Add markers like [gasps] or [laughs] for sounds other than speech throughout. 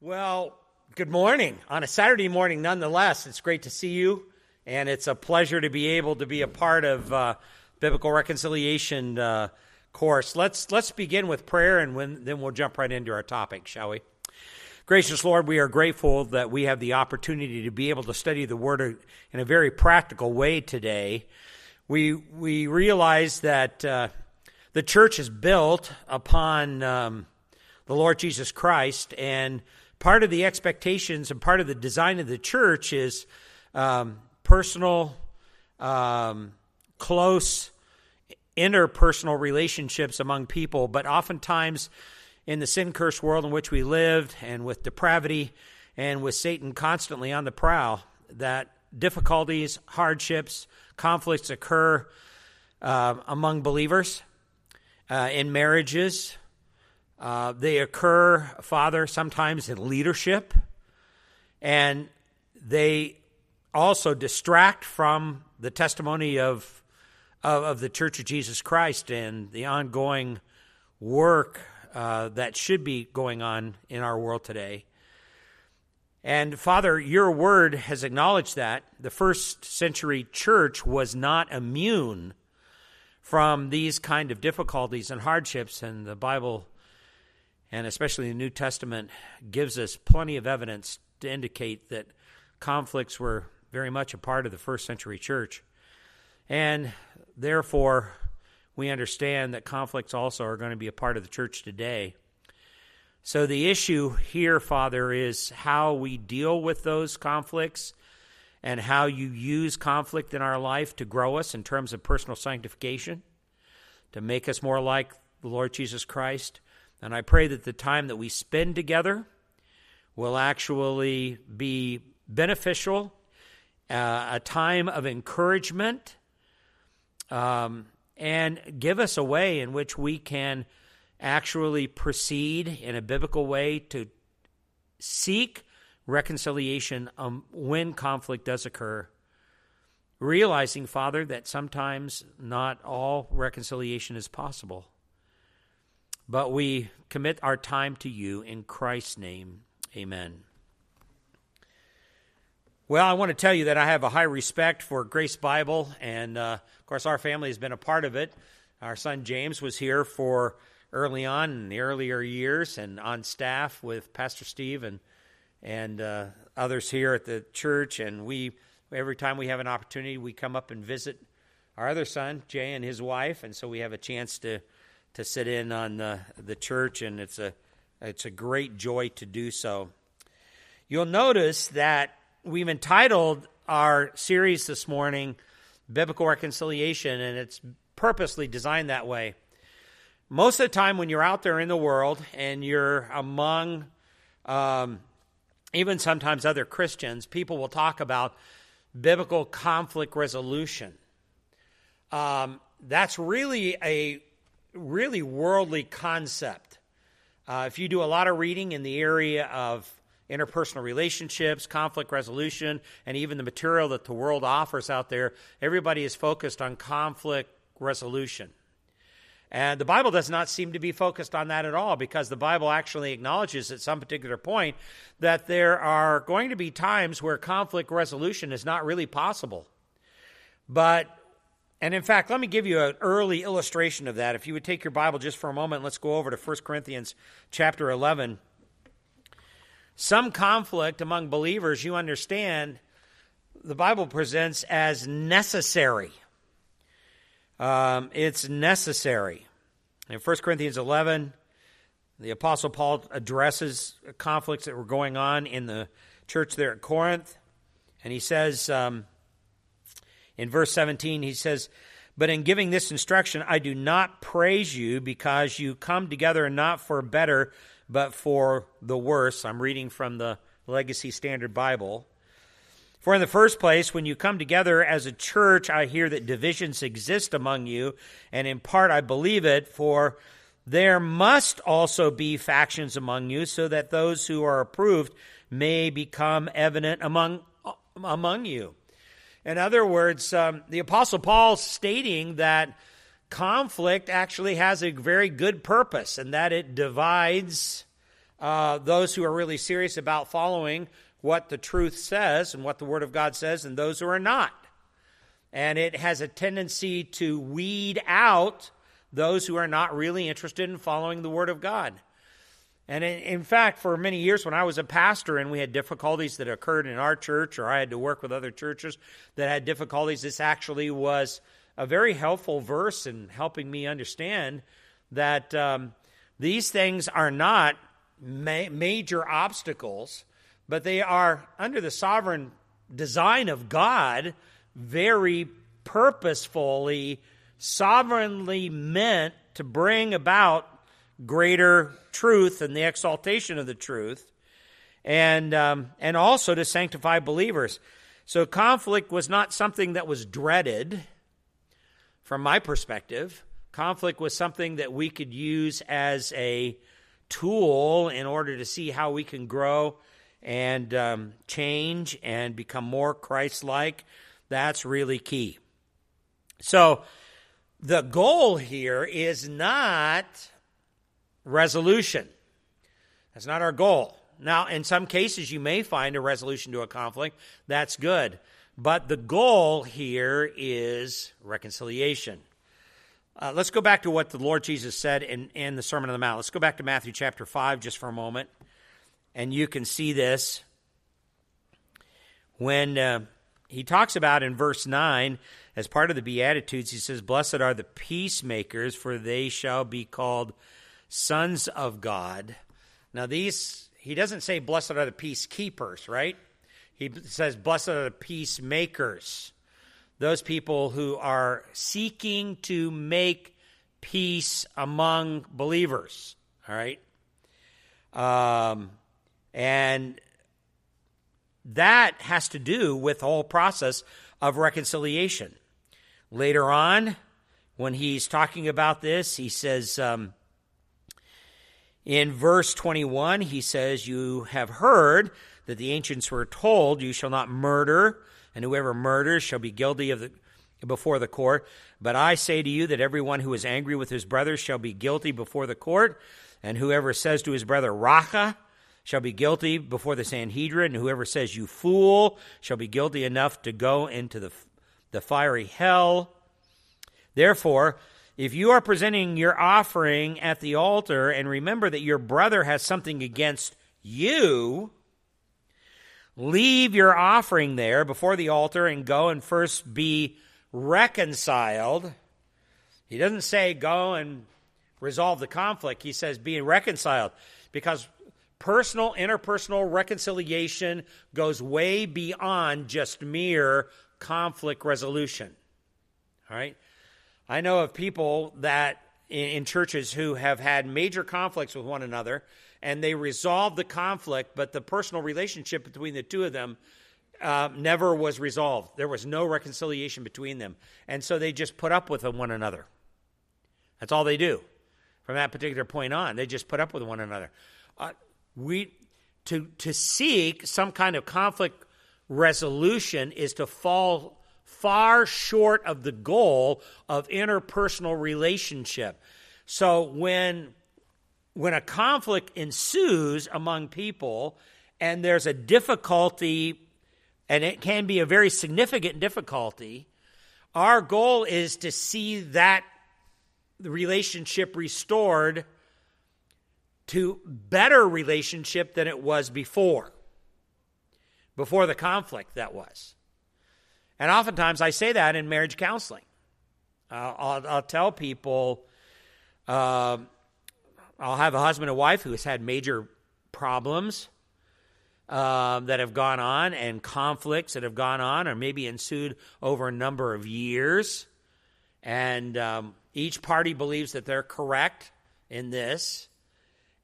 Well, good morning. On a Saturday morning, nonetheless, it's great to see you, and it's a pleasure to be able to be a part of uh, biblical reconciliation uh, course. Let's let's begin with prayer, and when, then we'll jump right into our topic, shall we? Gracious Lord, we are grateful that we have the opportunity to be able to study the Word in a very practical way today. We we realize that uh, the church is built upon um, the Lord Jesus Christ, and part of the expectations and part of the design of the church is um, personal, um, close, interpersonal relationships among people. But oftentimes, in the sin cursed world in which we lived, and with depravity, and with Satan constantly on the prowl, that difficulties, hardships, conflicts occur uh, among believers uh, in marriages, uh, they occur, Father, sometimes in leadership, and they also distract from the testimony of, of, of the Church of Jesus Christ and the ongoing work uh, that should be going on in our world today. And Father, your word has acknowledged that the first century church was not immune from these kind of difficulties and hardships, and the Bible and especially the New Testament gives us plenty of evidence to indicate that conflicts were very much a part of the first century church. And therefore, we understand that conflicts also are going to be a part of the church today. So, the issue here, Father, is how we deal with those conflicts and how you use conflict in our life to grow us in terms of personal sanctification, to make us more like the Lord Jesus Christ, and I pray that the time that we spend together will actually be beneficial, uh, a time of encouragement, um, and give us a way in which we can actually proceed in a biblical way to seek reconciliation um, when conflict does occur. Realizing, Father, that sometimes not all reconciliation is possible. But we commit our time to you in Christ's name. Amen. Well, I want to tell you that I have a high respect for Grace Bible, and uh, of course, our family has been a part of it. Our son James was here for early on in the earlier years, and on staff with Pastor Steve and and uh, others here at the church. And we, every time we have an opportunity, we come up and visit our other son Jay and his wife, and so we have a chance to to sit in on the, the church, and it's a, it's a great joy to do so. You'll notice that we've entitled our series this morning Biblical Reconciliation, and it's purposely designed that way. Most of the time, when you're out there in the world and you're among um, even sometimes other Christians, people will talk about biblical conflict resolution. Um, that's really a really worldly concept. Uh, if you do a lot of reading in the area of interpersonal relationships, conflict resolution, and even the material that the world offers out there, everybody is focused on conflict resolution. And the Bible does not seem to be focused on that at all because the Bible actually acknowledges at some particular point that there are going to be times where conflict resolution is not really possible. But and in fact, let me give you an early illustration of that. If you would take your Bible just for a moment, let's go over to 1 Corinthians chapter 11. Some conflict among believers, you understand, the Bible presents as necessary. Um, it's necessary. In 1 Corinthians 11, the Apostle Paul addresses conflicts that were going on in the church there at Corinth. And he says, um, in verse 17, he says, But in giving this instruction, I do not praise you because you come together not for better, but for the worse. I'm reading from the Legacy Standard Bible. For in the first place, when you come together as a church, I hear that divisions exist among you, and in part I believe it, for there must also be factions among you, so that those who are approved may become evident among, among you. In other words, um, the Apostle Paul stating that conflict actually has a very good purpose and that it divides uh, those who are really serious about following what the truth says and what the Word of God says, and those who are not. And it has a tendency to weed out those who are not really interested in following the Word of God. And in, fact, for many years when I was a pastor and we had difficulties that occurred in our church, or I had to work with other churches that had difficulties, this actually was a very helpful verse in helping me understand that um, these things are not ma- major obstacles, but they are, under the sovereign design of God, very purposefully, sovereignly meant to bring about greater truth and the exaltation of the truth, and, um, and also to sanctify believers. So conflict was not something that was dreaded from my perspective. Conflict was something that we could use as a tool in order to see how we can grow and um, change and become more Christ like. That's really key. So, the goal here is not resolution. That's not our goal. Now, in some cases, you may find a resolution to a conflict. That's good. But the goal here is reconciliation. Uh, let's go back to what the Lord Jesus said in, in the Sermon on the Mount. Let's go back to Matthew chapter 5 just for a moment. And you can see this when uh, he talks about in verse 9, as part of the Beatitudes, he says, Blessed are the peacemakers, for they shall be called sons of God. Now, these, he doesn't say, Blessed are the peacekeepers, right? He says, Blessed are the peacemakers those people who are seeking to make peace among believers. All right? Um, and that has to do with the whole process of reconciliation. Later on, when he's talking about this, he says, um, in verse 21, he says, You have heard that the ancients were told, You shall not murder and whoever murders shall be guilty of the before the court. But I say to you that everyone who is angry with his brother shall be guilty before the court, and whoever says to his brother, Raca, shall be guilty before the Sanhedrin, and whoever says, You fool, shall be guilty enough to go into the, the fiery hell. Therefore, if you are presenting your offering at the altar, and remember that your brother has something against you, leave your offering there before the altar and go and first be reconciled. He doesn't say go and resolve the conflict. He says being reconciled because personal, interpersonal reconciliation goes way beyond just mere conflict resolution. All right? I know of people that in, churches who have had major conflicts with one another and they resolved the conflict, but the personal relationship between the two of them uh, never was resolved. There was no reconciliation between them. And so they just put up with one another. That's all they do. From that particular point on, they just put up with one another. Uh, we, to, to seek some kind of conflict resolution is to fall far short of the goal of interpersonal relationship. So when when a conflict ensues among people and there's a difficulty, and it can be a very significant difficulty, our goal is to see that relationship restored to better relationship than it was before before the conflict that was and oftentimes i say that in marriage counseling uh, I'll, I'll, tell people uh, I'll have a husband and wife who has had major problems uh, that have gone on and conflicts that have gone on or maybe ensued over a number of years. And um, each party believes that they're correct in this.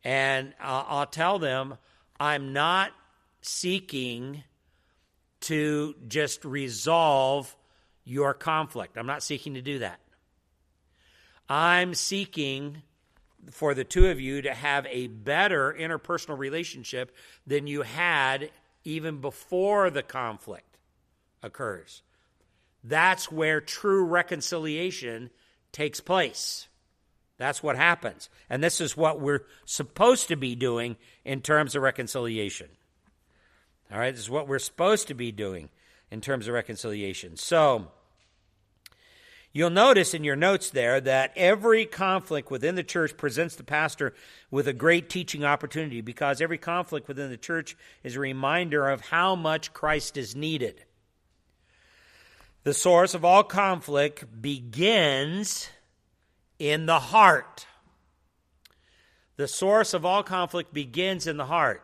And I'll, I'll tell them, I'm not seeking to just resolve your conflict. I'm not seeking to do that. I'm seeking for the two of you to have a better interpersonal relationship than you had even before the conflict occurs. That's where true reconciliation takes place. That's what happens. And this is what we're supposed to be doing in terms of reconciliation. All right, this is what we're supposed to be doing in terms of reconciliation. So, You'll notice in your notes there that every conflict within the church presents the pastor with a great teaching opportunity because every conflict within the church is a reminder of how much Christ is needed. The source of all conflict begins in the heart. The source of all conflict begins in the heart.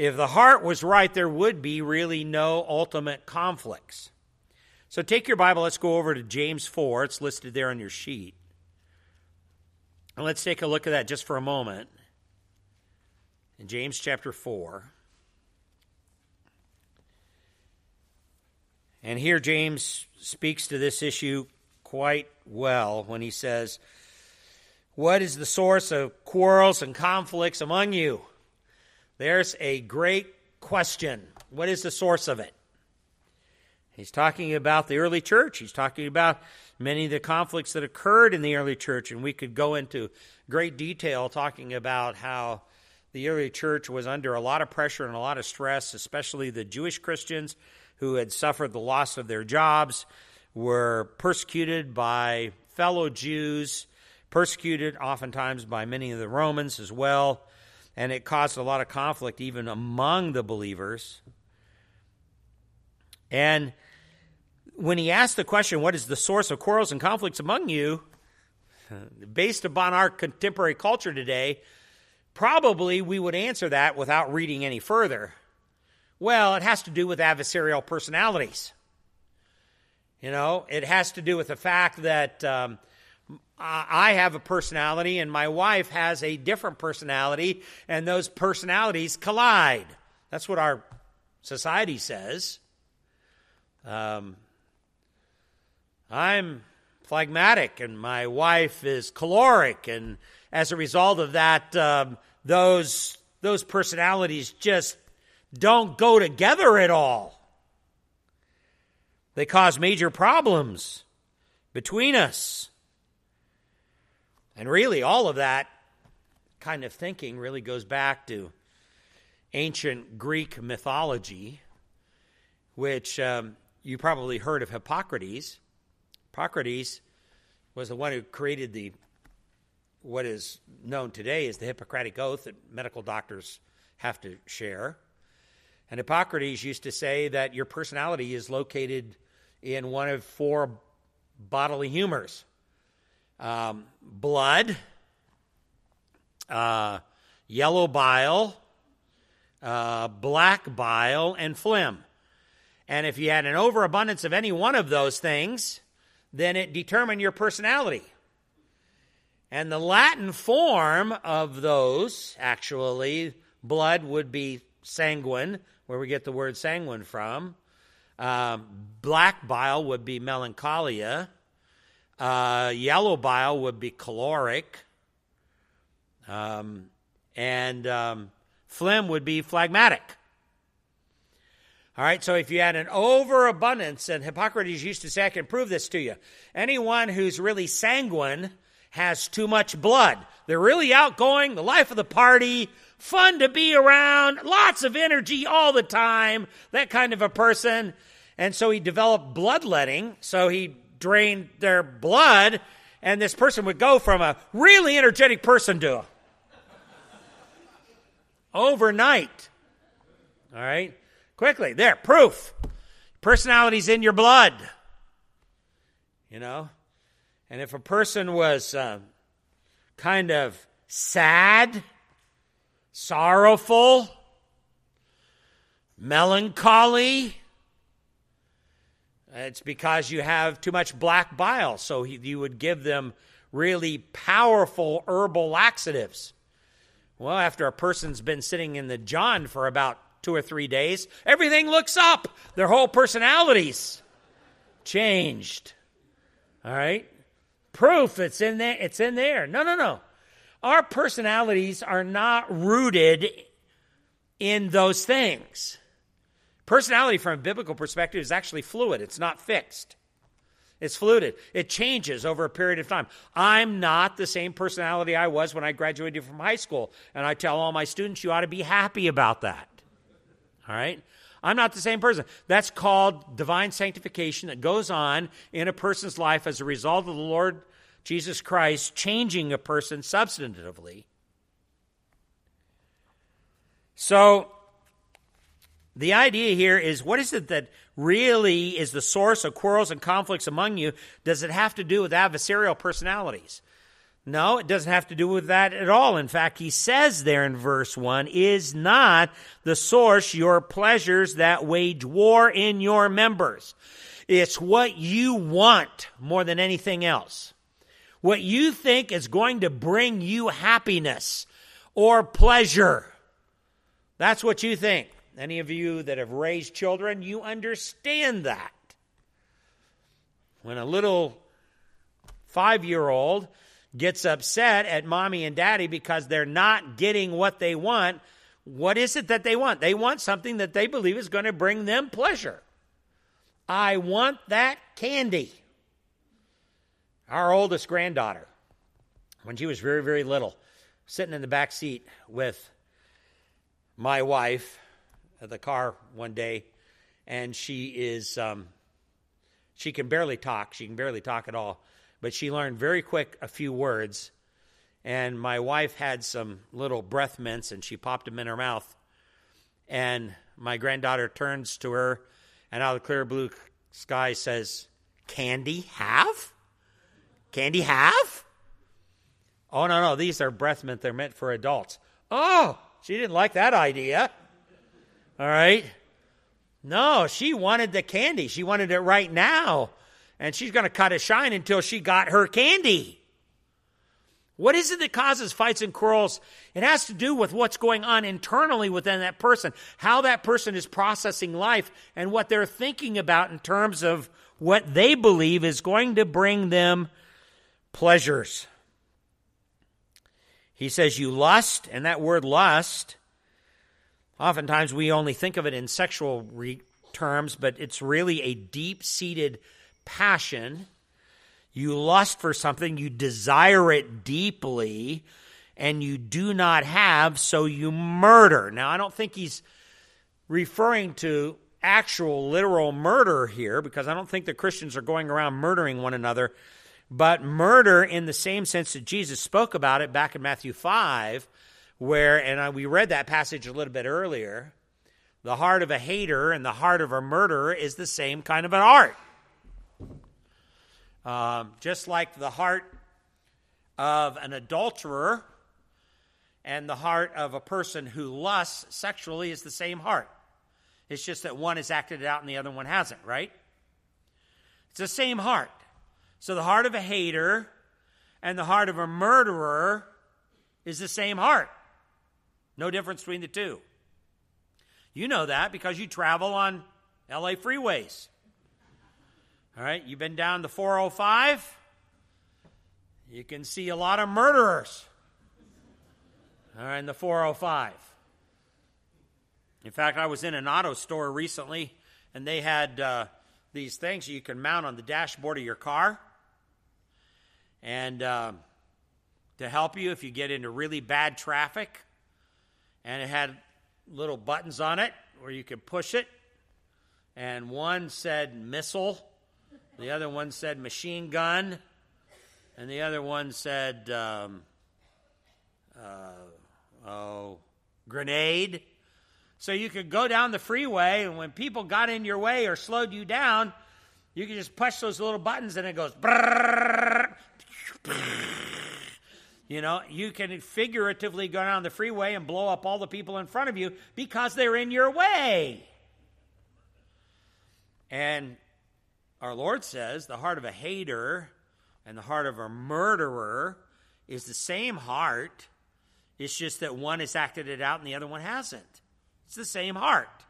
If the heart was right, there would be really no ultimate conflicts. So take your Bible, let's go over to James 4. It's listed there on your sheet. And let's take a look at that just for a moment. In James chapter 4. And here James speaks to this issue quite well when he says, What is the source of quarrels and conflicts among you? There's a great question. What is the source of it? He's talking about the early church. He's talking about many of the conflicts that occurred in the early church, and we could go into great detail talking about how the early church was under a lot of pressure and a lot of stress, especially the Jewish Christians who had suffered the loss of their jobs, were persecuted by fellow Jews, persecuted oftentimes by many of the Romans as well, and it caused a lot of conflict even among the believers. And when he asked the question, What is the source of quarrels and conflicts among you? based upon our contemporary culture today, probably we would answer that without reading any further. Well, it has to do with adversarial personalities. You know, it has to do with the fact that um, I have a personality and my wife has a different personality, and those personalities collide. That's what our society says. Um, I'm phlegmatic and my wife is choleric, and as a result of that, um, those those personalities just don't go together at all. They cause major problems between us. And really, all of that kind of thinking really goes back to ancient Greek mythology, which um, you probably heard of Hippocrates. Hippocrates was the one who created the what is known today as the Hippocratic Oath that medical doctors have to share. And Hippocrates used to say that your personality is located in one of four bodily humors um, blood, uh, yellow bile, uh, black bile, and phlegm. And if you had an overabundance of any one of those things, then it determined your personality. And the Latin form of those, actually, blood would be sanguine, where we get the word sanguine from. Um, black bile would be melancholia. Uh, yellow bile would be choleric, Um, and um, phlegm would be phlegmatic. All right, so if you had an overabundance, and Hippocrates used to say, I can prove this to you. Anyone who's really sanguine has too much blood. They're really outgoing, the life of the party, fun to be around, lots of energy all the time, that kind of a person. And so he developed bloodletting. So he drained their blood, and this person would go from a really energetic person to a overnight. All right? Quickly, there, proof. Personality's in your blood. You know? And if a person was uh, kind of sad, sorrowful, melancholy, it's because you have too much black bile. So he, you would give them really powerful herbal laxatives. Well, after a person's been sitting in the John for about two or three days, everything looks up. Their whole personalities changed. All right? Proof it's in there. It's in there. No, no, no. Our personalities are not rooted in those things. Personality from a biblical perspective is actually fluid. It's not fixed. It's fluid. It changes over a period of time. I'm not the same personality I was when I graduated from high school. And I tell all my students, you ought to be happy about that. All right? I'm not the same person. That's called divine sanctification that goes on in a person's life as a result of the Lord Jesus Christ changing a person substantively. So, the idea here is what is it that really is the source of quarrels and conflicts among you? Does it have to do with adversarial personalities? No, it doesn't have to do with that at all. In fact, he says there in verse 1 is not the source your pleasures that wage war in your members. It's what you want more than anything else. What you think is going to bring you happiness or pleasure. That's what you think. Any of you that have raised children, you understand that. When a little five year old gets upset at mommy and daddy because they're not getting what they want, what is it that they want? They want something that they believe is going to bring them pleasure. I want that candy. Our oldest granddaughter, when she was very, very little, sitting in the back seat with my wife the car one day, and she is, um, she can barely talk. She can barely talk at all but she learned very quick a few words. And my wife had some little breath mints and she popped them in her mouth. And my granddaughter turns to her and out of the clear blue sky says, Candy have? Candy have? Oh, no, no, these are breath mint. They're meant for adults. Oh, she didn't like that idea. All right. No, she wanted the candy. She wanted it right now and she's going to cut a shine until she got her candy. What is it that causes fights and quarrels? It has to do with what's going on internally within that person, how that person is processing life, and what they're thinking about in terms of what they believe is going to bring them pleasures. He says, You lust, and that word lust, oftentimes we only think of it in sexual re- terms, but it's really a deep seated passion. You lust for something, you desire it deeply, and you do not have, so you murder. Now, I don't think he's referring to actual literal murder here because I don't think the Christians are going around murdering one another, but murder in the same sense that Jesus spoke about it back in Matthew 5, where, and we read that passage a little bit earlier, the heart of a hater and the heart of a murderer is the same kind of an art. Um, just like the heart of an adulterer and the heart of a person who lusts sexually is the same heart. It's just that one has acted it out and the other one hasn't, right? It's the same heart. So the heart of a hater and the heart of a murderer is the same heart. No difference between the two. You know that because you travel on LA freeways. All right, you've been down the 405. You can see a lot of murderers. All right, in the 405. In fact, I was in an auto store recently, and they had uh, these things you can mount on the dashboard of your car, and uh, to help you if you get into really bad traffic. And it had little buttons on it where you could push it, and one said missile the other one said machine gun. And the other one said, um, uh, oh, grenade. So you could go down the freeway, and when people got in your way or slowed you down, you could just push those little buttons and it goes. You know, you can figuratively go down the freeway and blow up all the people in front of you because they're in your way. And our Lord says the heart of a hater and the heart of a murderer is the same heart. It's just that one has acted it out and the other one hasn't. It's the same heart.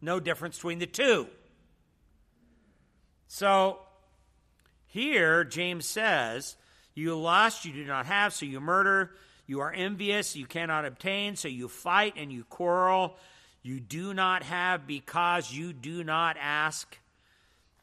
No difference between the two. So here, James says, You lust, you do not have, so you murder. You are envious, you cannot obtain, so you fight and you quarrel. You do not have because you do not ask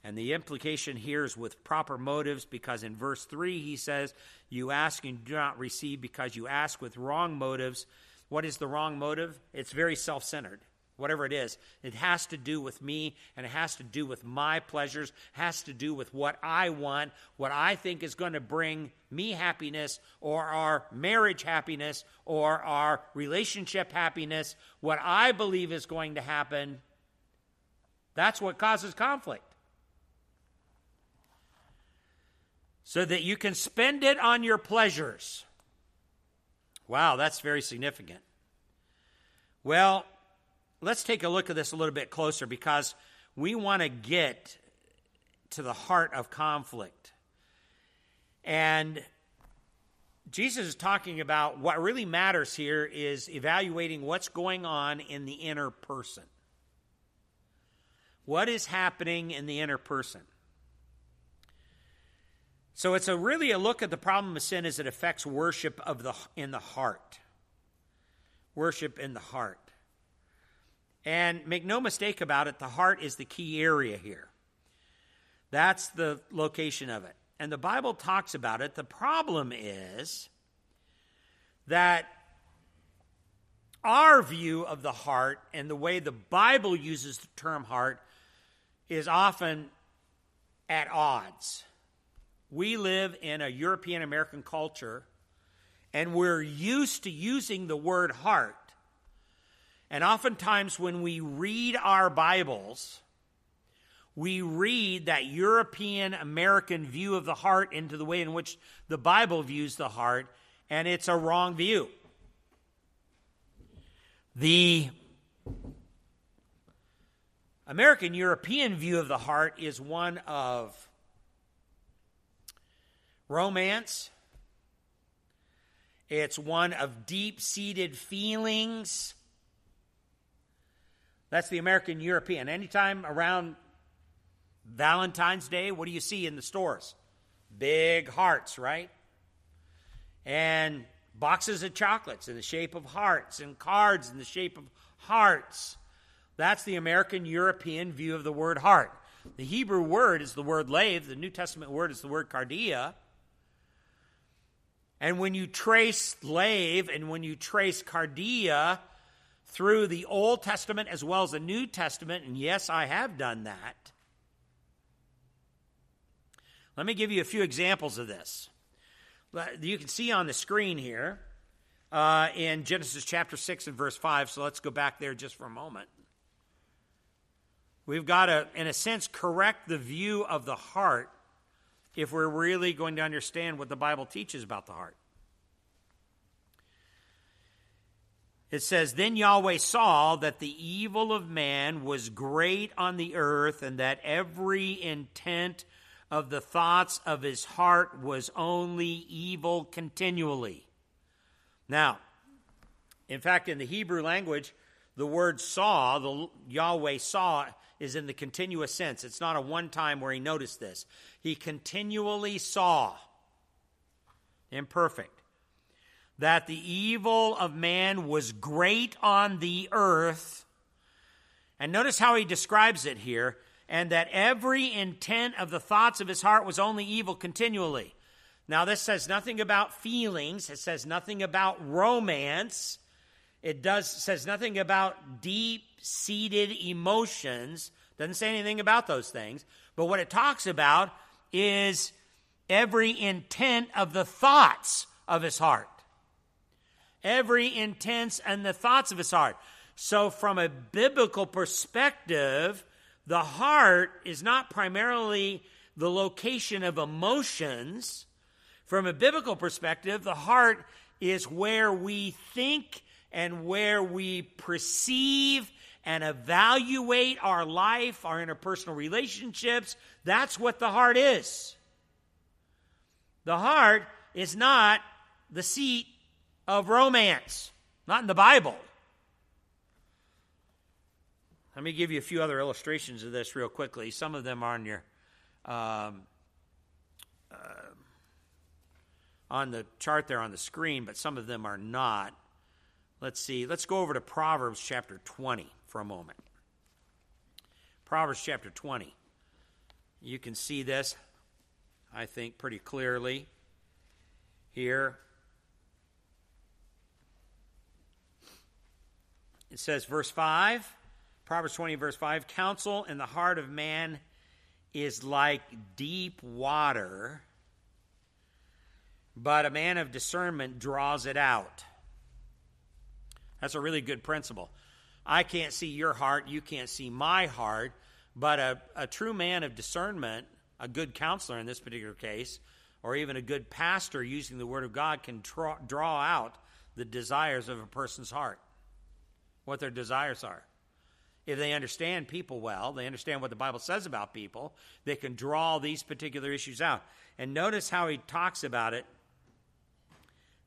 And the implication here is with proper motives because in verse 3 he says, You ask and do not receive because you ask with wrong motives. What is the wrong motive? It's very self centered whatever it is. It has to do with me and it has to do with my pleasures, has to do with what I want, what I think is going to bring me happiness or our marriage happiness or our relationship happiness, what I believe is going to happen. That's what causes conflict. So that you can spend it on your pleasures. Wow, that's very significant. Well, let's take a look at this a little bit closer because we want to get to the heart of conflict. And Jesus is talking about what really matters here is evaluating what's going on in the inner person. What is happening in the inner person? So it's a really a look at the problem of sin as it affects worship of the in the heart. Worship in the heart. And make no mistake about it, the heart is the key area here. That's the location of it. And the Bible talks about it. The problem is that our view of the heart and the way the Bible uses the term heart is often at odds. We live in a European American culture, and we're used to using the word heart and oftentimes, when we read our Bibles, we read that European American view of the heart into the way in which the Bible views the heart, and it's a wrong view. The American European view of the heart is one of romance, it's one of deep seated feelings that's the American European. Anytime around Valentine's Day, what do you see in the stores? Big hearts, right? And boxes of chocolates in the shape of hearts and cards in the shape of hearts. That's the American European view of the word heart. The Hebrew word is the word lave, the New Testament word is the word cardia. And when you trace lave and when you trace cardia, through the Old Testament as well as the New Testament, and yes, I have done that. Let me give you a few examples of this. You can see on the screen here uh, in Genesis chapter 6 and verse 5, so let's go back there just for a moment. We've got to, in a sense, correct the view of the heart if we're really going to understand what the Bible teaches about the heart. It says, Then Yahweh saw that the evil of man was great on the earth, and that every intent of the thoughts of his heart was only evil continually. Now, in fact, in the Hebrew language, the word saw, the Yahweh saw, is in the continuous sense. It's not a one time where he noticed this. He continually saw. Imperfect that the evil of man was great on the earth. And notice how he describes it here and that every intent of the thoughts of his heart was only evil continually. Now, this says nothing about feelings, it says nothing about romance, it does says nothing about deep seated emotions, doesn't say anything about those things. But what it talks about is every intent of the thoughts of his heart every intents and the thoughts of his heart. So, from a biblical perspective, the heart is not primarily the location of emotions. From a biblical perspective, the heart is where we think and where we perceive and evaluate our life, our interpersonal relationships. That's what the heart is. The heart is not the seat of romance, not in the Bible. Let me give you a few other illustrations of this real quickly. Some of them are on your um, uh, on the chart there on the screen, but some of them are not. Let's see. Let's go over to Proverbs chapter 20 for a moment. Proverbs chapter 20. You can see this, I think, pretty clearly here. It says, verse 5, Proverbs 20, verse 5 Counsel in the heart of man is like deep water, but a man of discernment draws it out. That's a really good principle. I can't see your heart, you can't see my heart, but a, a true man of discernment, a good counselor in this particular case, or even a good pastor using the Word of God can draw, draw out the desires of a person's heart, what their desires are. If they understand people well, they understand what the Bible says about people, they can draw these particular issues out. And notice how he talks about it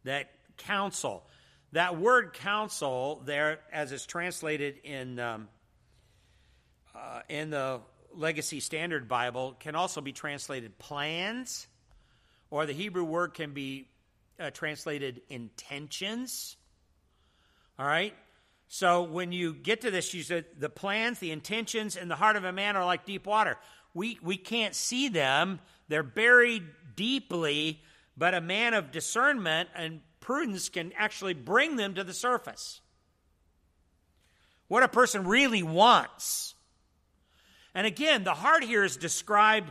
that counsel. That word counsel, there, as it's translated in, um, uh, in the Legacy Standard Bible, can also be translated plans, or the Hebrew word can be uh, translated intentions. All right? So when you get to this, you said the plans, the intentions, and the heart of a man are like deep water. We, we can't see them, they're buried deeply, but a man of discernment and prudence can actually bring them to the surface. What a person really wants. And again, the heart here is described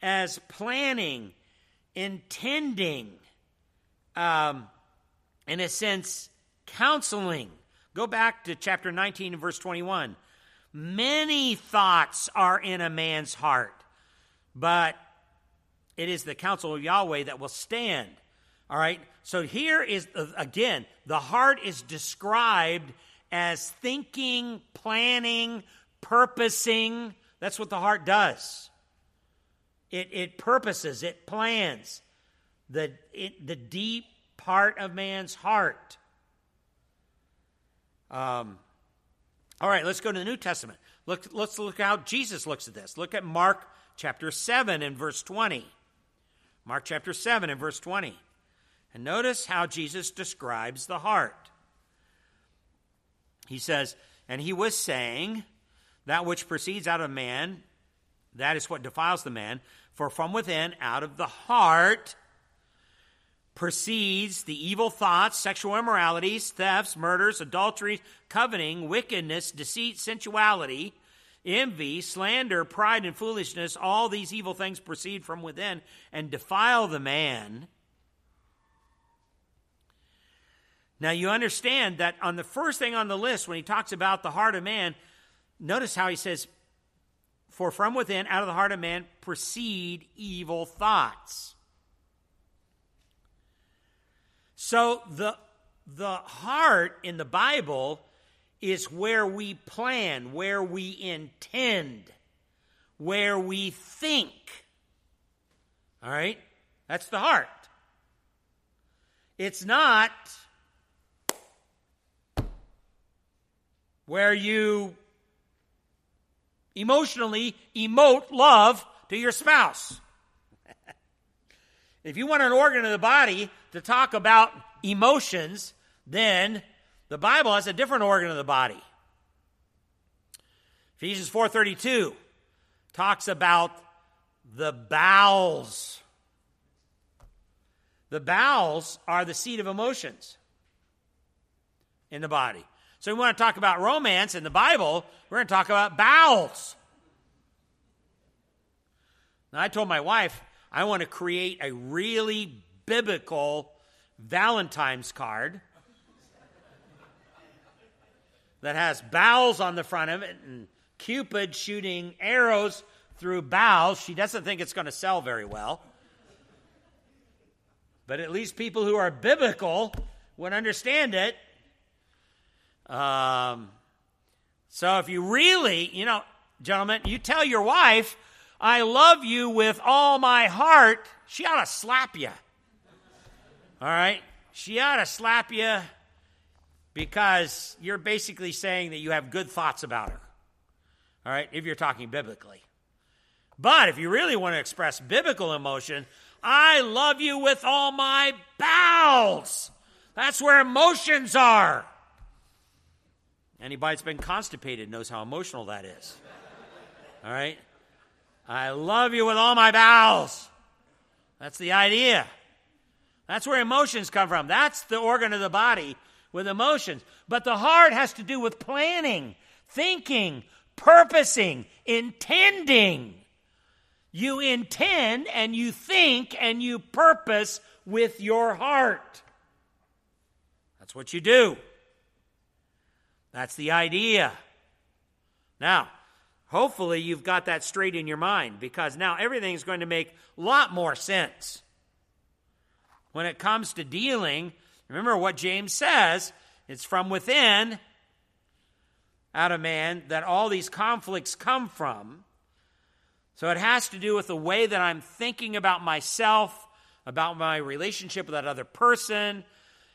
as planning, intending, um, in a sense, counseling. Go back to chapter 19 and verse 21. Many thoughts are in a man's heart, but it is the counsel of Yahweh that will stand. All right? So here is, uh, again, the heart is described as thinking, planning, purposing. That's what the heart does. It, it purposes, it plans the, it, the deep part of man's heart. Um, all right, let's go to the New Testament. Look, let's look how Jesus looks at this. Look at Mark chapter 7 and verse 20. Mark chapter 7 and verse 20. And notice how Jesus describes the heart. He says, And he was saying, That which proceeds out of man, that is what defiles the man. For from within, out of the heart, proceeds the evil thoughts, sexual immoralities, thefts, murders, adultery, coveting, wickedness, deceit, sensuality, envy, slander, pride, and foolishness. All these evil things proceed from within and defile the man. Now, you understand that on the first thing on the list, when he talks about the heart of man, notice how he says, For from within, out of the heart of man, proceed evil thoughts. So, the, the heart in the Bible is where we plan, where we intend, where we think. All right? That's the heart. It's not where you emotionally emote love to your spouse. [laughs] if you want an organ of the body to talk about emotions, then the Bible has a different organ of the body. Ephesians 4:32 talks about the bowels. The bowels are the seat of emotions in the body. So we want to talk about romance in the Bible, we're going to talk about bowels. Now, I told my wife I want to create a really biblical Valentine's card that has bowels on the front of it and Cupid shooting arrows through bowels. She doesn't think it's going to sell very well. But at least people who are biblical would understand it. Um, so if you really, you know, gentlemen, you tell your wife, I love you with all my heart, she ought to slap you. All right? She ought to slap you because you're basically saying that you have good thoughts about her. All right? If you're talking biblically. But if you really want to express biblical emotion, I love you with all my bowels. That's where emotions are. Anybody that's been constipated knows how emotional that is. All right? I love you with all my bowels. That's the idea. That's where emotions come from. That's the organ of the body with emotions. But the heart has to do with planning, thinking, purposing, intending. You intend and you think and you purpose with your heart. That's what you do. That's the idea. Now, hopefully you've got that straight in your mind because now everything's going to make a lot more sense. When it comes to dealing, remember what James says it's from within, out of man, that all these conflicts come from. So it has to do with the way that I'm thinking about myself, about my relationship with that other person,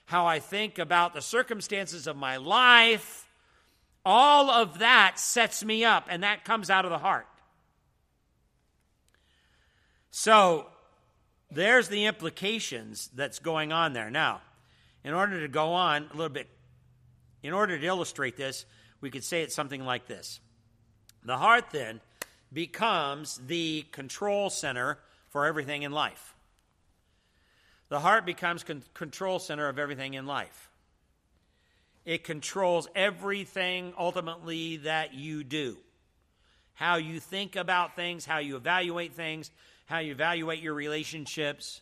how I think about the circumstances of my life all of that sets me up, and that comes out of the heart. So there's the implications that's going on there. Now, in order to go on a little bit, in order to illustrate this, we could say it's something like this The heart then becomes the control center for everything in life. The heart becomes con- control center of everything in life. It controls everything ultimately that you do. How you think about things, how you evaluate things, how you evaluate your relationships.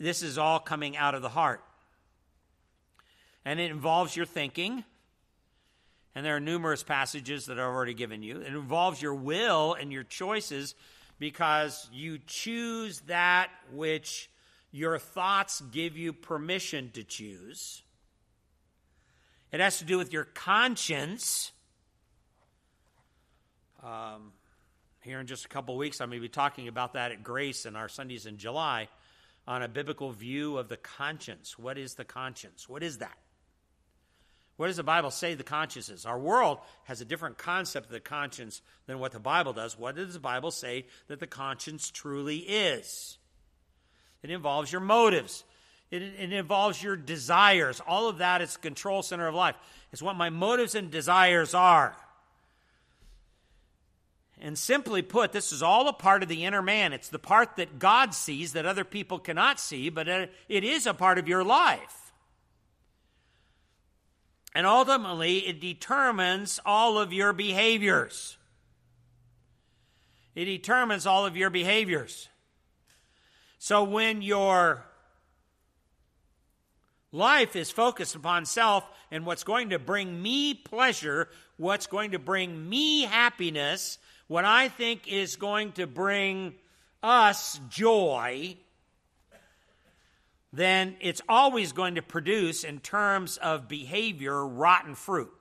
This is all coming out of the heart. And it involves your thinking. And there are numerous passages that I've already given you. It involves your will and your choices because you choose that which your thoughts give you permission to choose. It has to do with your conscience. Um, here in just a couple weeks, I'm going to be talking about that at Grace in our Sundays in July on a biblical view of the conscience. What is the conscience? What is that? What does the Bible say the conscience is? Our world has a different concept of the conscience than what the Bible does. What does the Bible say that the conscience truly is? It involves your motives. It, it, involves your desires. All of that is control center of life. It's what my motives and desires are. And simply put, this is all a part of the inner man. It's the part that God sees that other people cannot see, but it is a part of your life. And ultimately, it determines all of your behaviors. It determines all of your behaviors. So when you're Life is focused upon self and what's going to bring me pleasure, what's going to bring me happiness, what I think is going to bring us joy, then it's always going to produce, in terms of behavior, rotten fruit.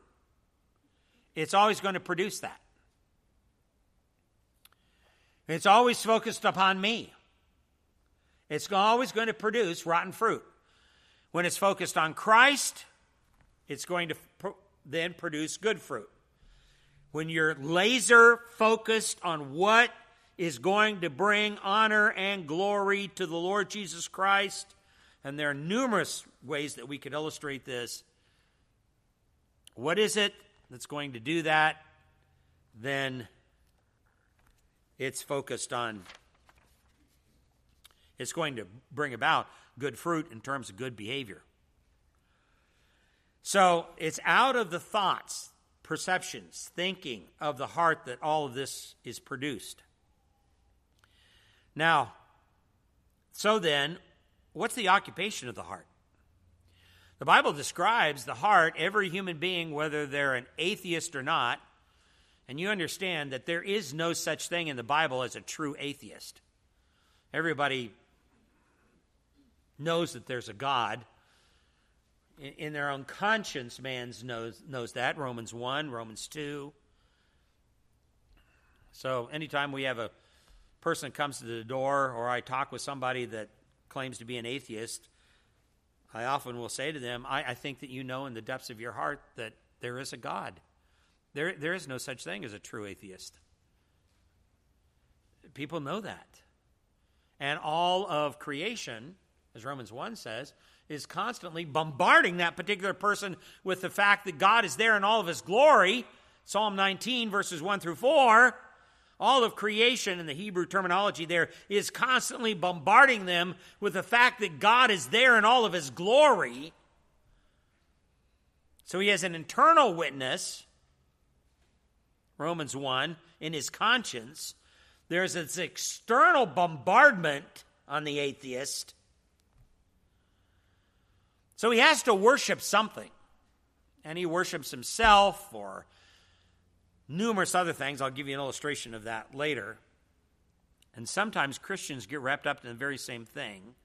It's always going to produce that. It's always focused upon me. It's always going to produce rotten fruit. When it's focused on Christ, it's going to then produce good fruit. When you're laser focused on what is going to bring honor and glory to the Lord Jesus Christ, and there are numerous ways that we could illustrate this. What is it that's going to do that? Then it's focused on, it's going to bring about good fruit in terms of good behavior. So it's out of the thoughts, perceptions, thinking of the heart that all of this is produced. Now, so then, what's the occupation of the heart? The Bible describes the heart, every human being, whether they're an atheist or not, and you understand that there is no such thing in the Bible as a true atheist. Everybody knows that there's a God. In, their own conscience, man knows, knows that. Romans 1, Romans 2. So anytime we have a person comes to the door or I talk with somebody that claims to be an atheist, I often will say to them, I, I, think that you know in the depths of your heart that there is a God. There, there is no such thing as a true atheist. People know that. And all of creation as Romans 1 says, is constantly bombarding that particular person with the fact that God is there in all of his glory. Psalm 19, verses 1 through 4. All of creation in the Hebrew terminology there is constantly bombarding them with the fact that God is there in all of his glory. So he has an internal witness, Romans 1, in his conscience. There's this external bombardment on the atheist. So he has to worship something. And he worships himself or numerous other things. I'll give you an illustration of that later. And sometimes Christians get wrapped up in the very same thing.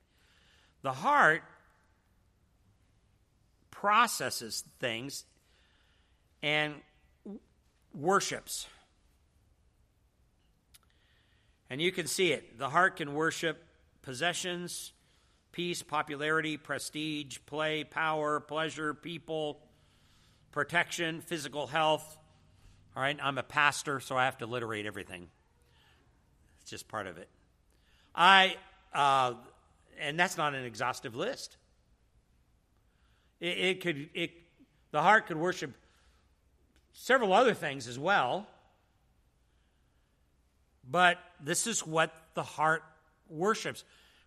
The heart processes things and worships. And you can see it. The heart can worship possessions, peace, popularity, prestige, play, power, pleasure, people, protection, physical health, all right, I'm a pastor, so I have to alliterate everything. It's just part of it. I, uh, and that's not an exhaustive list. It, it could, it, the heart could worship several other things as well. But this is what the heart worships.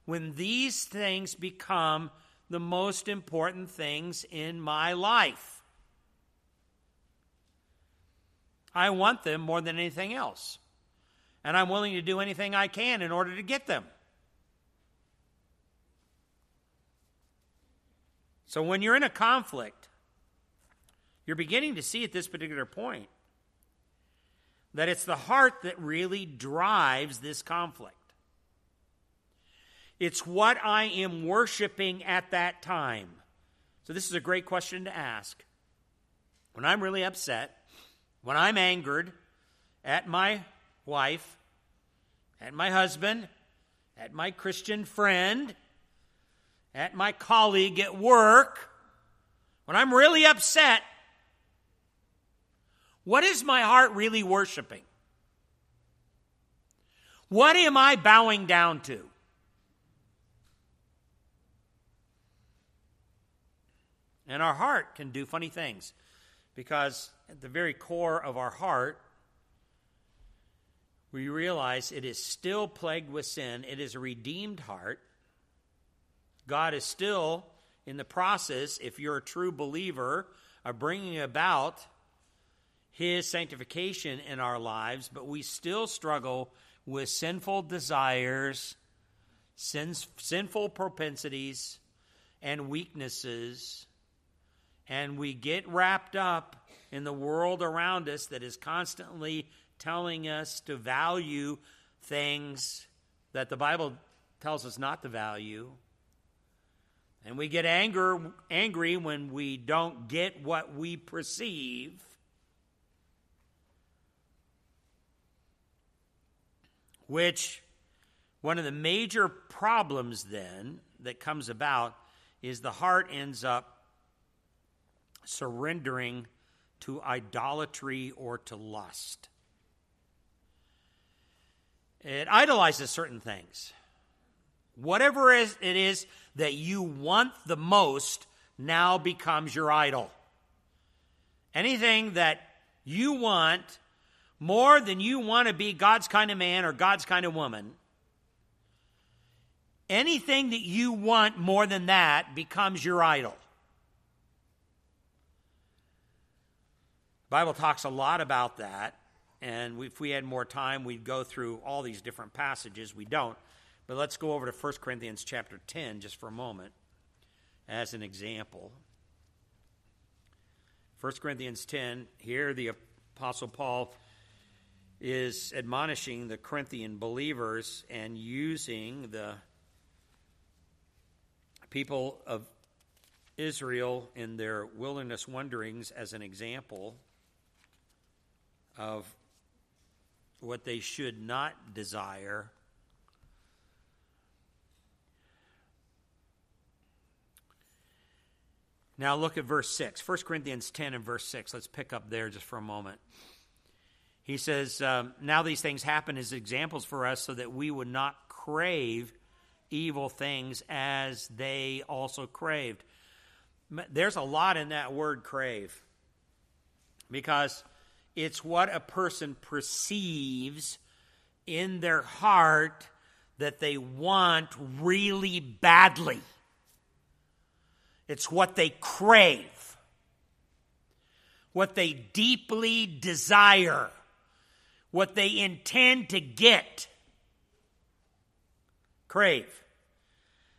When these things become the most important things in my life. I want them more than anything else. And I'm willing to do anything I can in order to get them. So when you're in a conflict, you're beginning to see at this particular point that it's the heart that really drives this conflict. It's what I am worshiping at that time. So, this is a great question to ask. When I'm really upset, when I'm angered at my wife, at my husband, at my Christian friend, at my colleague at work, when I'm really upset, what is my heart really worshiping? What am I bowing down to? And our heart can do funny things because at the very core of our heart, we realize it is still plagued with sin. It is a redeemed heart. God is still in the process, if you're a true believer, of bringing about His sanctification in our lives, but we still struggle with sinful desires, sins, sinful propensities, and weaknesses and we get wrapped up in the world around us that is constantly telling us to value things that the Bible tells us not to value. And we get anger, angry when we don't get what we perceive. Which, one of the major problems then that comes about is the heart ends up surrendering to idolatry or to lust. It idolizes certain things. Whatever it is that you want the most now becomes your idol. Anything that you want more than you want to be God's kind of man or God's kind of woman, anything that you want more than that becomes your idol. Bible talks a lot about that, and if we had more time, we'd go through all these different passages. We don't. But let's go over to 1 Corinthians chapter 10 just for a moment as an example. 1 Corinthians 10, here the Apostle Paul is admonishing the Corinthian believers and using the people of Israel in their wilderness wanderings as an example of what they should not desire. Now look at verse 6. 1 Corinthians 10 and verse 6. Let's pick up there just for a moment. He says, um, Now these things happen as examples for us so that we would not crave evil things as they also craved. There's a lot in that word crave because it's what a person perceives in their heart that they want really badly. It's what they crave, what they deeply desire, what they intend to get. Crave.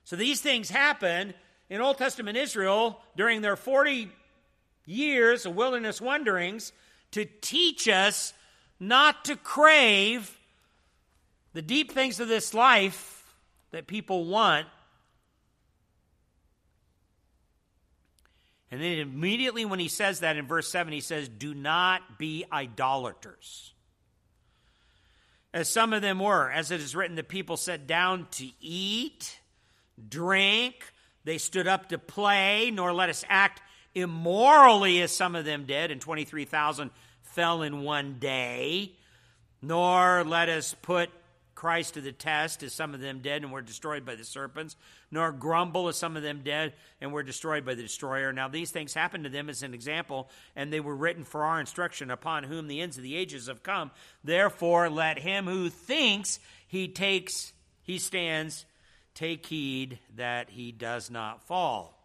So these things happen in Old Testament Israel during their 40 years of wilderness wanderings to teach us not to crave the deep things of this life that people want. And then immediately when he says that in verse 7, he says, Do not be idolaters. As some of them were, as it is written, the people sat down to eat, drink, they stood up to play, nor let us act immorally as some of them did, and 23,000 fell in one day, nor let us put Christ to the test, as some of them did and were destroyed by the serpents, nor grumble as some of them did and were destroyed by the destroyer. Now, these things happened to them as an example, and they were written for our instruction, upon whom the ends of the ages have come. Therefore, let him who thinks he takes, he stands, take heed that he does not fall.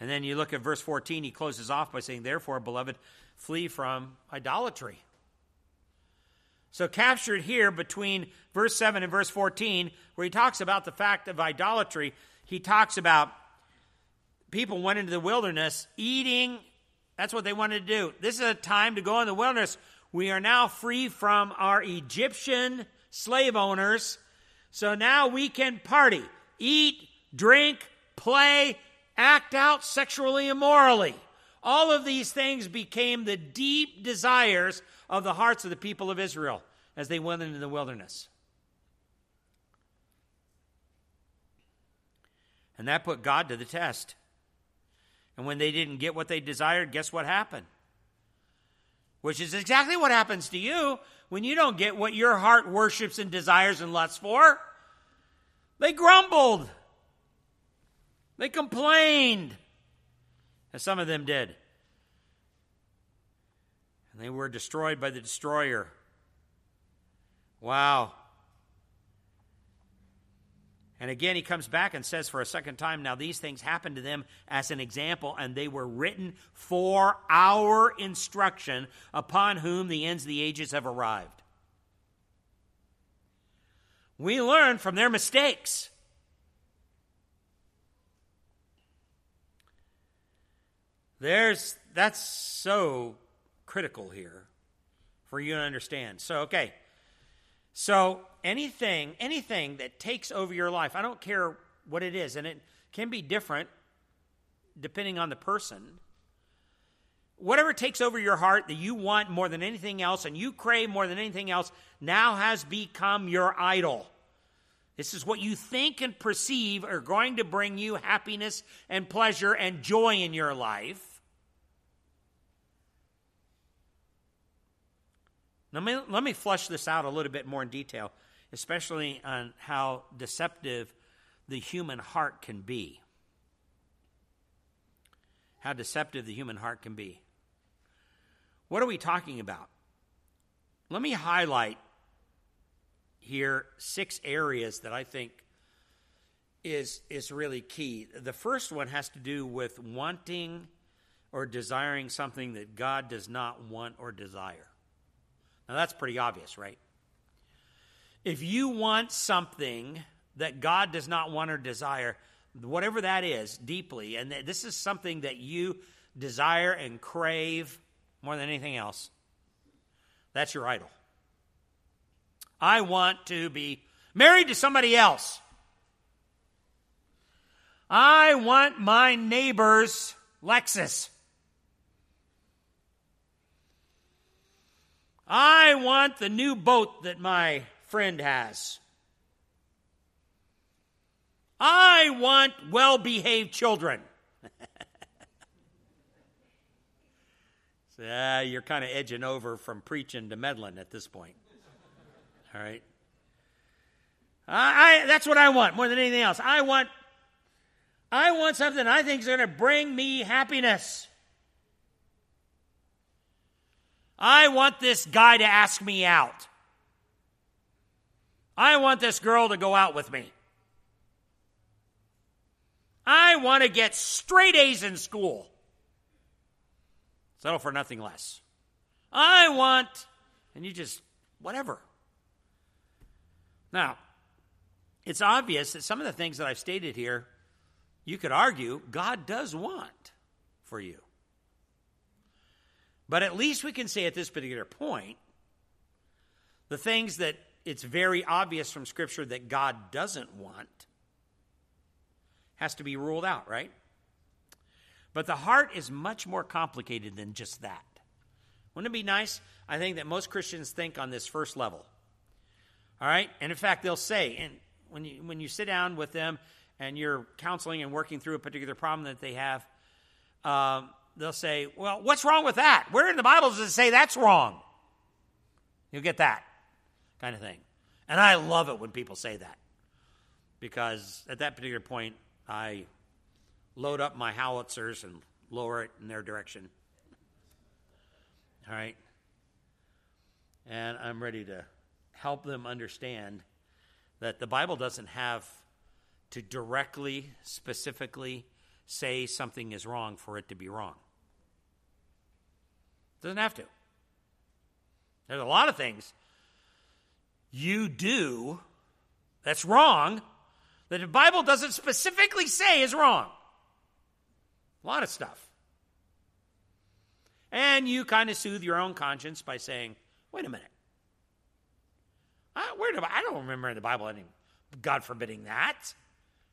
And then you look at verse 14, he closes off by saying, Therefore, beloved, flee from idolatry. So, captured here between verse 7 and verse 14, where he talks about the fact of idolatry, he talks about people went into the wilderness eating. That's what they wanted to do. This is a time to go in the wilderness. We are now free from our Egyptian slave owners. So now we can party, eat, drink, play, act out sexually immorally. All of these things became the deep desires of the hearts of the people of Israel as they went into the wilderness. And that put God to the test. And when they didn't get what they desired, guess what happened? Which is exactly what happens to you when you don't get what your heart worships and desires and lusts for. They grumbled. They complained, as some of them did. And they were destroyed by the destroyer. Wow. And again, he comes back and says for a second time, now these things happened to them as an example, and they were written for our instruction, upon whom the ends of the ages have arrived. We learn from their mistakes. There's that's so critical here for you to understand. So, okay. So, anything, anything that takes over your life, I don't care what it is, and it can be different depending on the person. Whatever takes over your heart that you want more than anything else and you crave more than anything else now has become your idol. This is what you think and perceive are going to bring you happiness and pleasure and joy in your life. Let me, let me flush this out a little bit more in detail, especially on how deceptive the human heart can be. How deceptive the human heart can be. What are we talking about? Let me highlight here six areas that I think is is really key. The first one has to do with wanting or desiring something that God does not want or desire. Now, that's pretty obvious, right? If you want something that God does not want or desire, whatever that is, deeply, and this is something that you desire and crave more than anything else, that's your idol. I want to be married to somebody else. I want my neighbor's Lexus. I want the new boat that my friend has. I want well behaved children. [laughs] so, uh, you're kind of edging over from preaching to meddling at this point. All right? I, I, that's what I want more than anything else. I want, I want something I think is going to bring me happiness. I want this guy to ask me out. I want this girl to go out with me. I want to get straight A's in school. Settle for nothing less. I want, and you just, whatever. Now, it's obvious that some of the things that I've stated here, you could argue God does want for you. But at least we can say at this particular point, the things that it's very obvious from Scripture that God doesn't want has to be ruled out, right? But the heart is much more complicated than just that. Wouldn't it be nice? I think that most Christians think on this first level. All right? And in fact, they'll say, and when you, when you sit down with them and you're counseling and working through a particular problem that they have, um, they'll say, Well, what's wrong with that? Where in the Bible does it say that's wrong? You'll get that kind of thing. And I love it when people say that because at that particular point, I load up my howitzers and lower it in their direction. All right? And I'm ready to help them understand that the Bible doesn't have to directly, specifically say something is wrong for it to be wrong. It doesn't have to. There's a lot of things you do that's wrong that the Bible doesn't specifically say is wrong. A lot of stuff. And you kind of soothe your own conscience by saying, wait a minute. I, where do, I don't remember in the Bible any God forbidding that.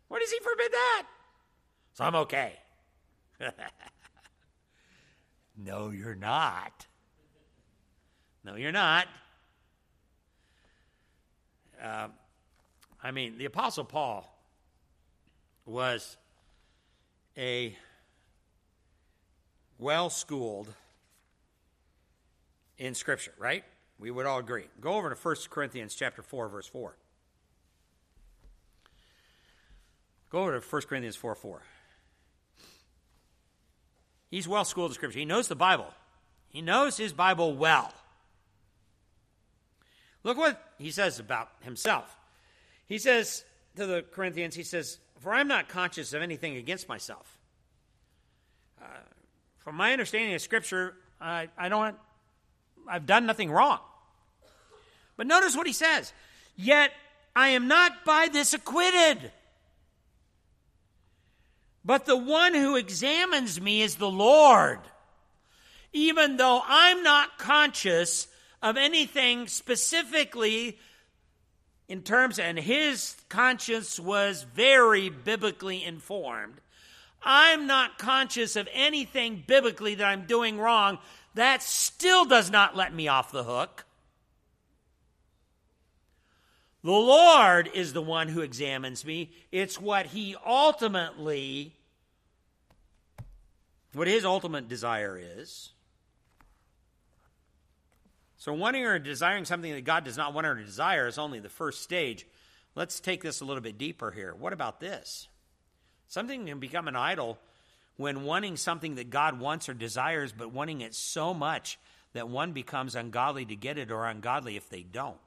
Where does he forbid that? So I'm okay. [laughs] no, you're not. No, you're not. Uh, I mean, the Apostle Paul was a well schooled in Scripture, right? We would all agree. Go over to 1 Corinthians chapter 4, verse 4. Go over to 1 Corinthians 4 4. He's well schooled in Scripture. He knows the Bible. He knows his Bible well. Look what he says about himself. He says to the Corinthians, he says, For I'm not conscious of anything against myself. Uh, from my understanding of Scripture, I, I don't, I've done nothing wrong. But notice what he says. Yet I am not by this acquitted. But the one who examines me is the Lord. Even though I'm not conscious of anything specifically in terms, and his conscience was very biblically informed. I'm not conscious of anything biblically that I'm doing wrong. That still does not let me off the hook. The Lord is the one who examines me. It's what he ultimately, what his ultimate desire is. So, wanting or desiring something that God does not want or desire is only the first stage. Let's take this a little bit deeper here. What about this? Something can become an idol when wanting something that God wants or desires, but wanting it so much that one becomes ungodly to get it or ungodly if they don't.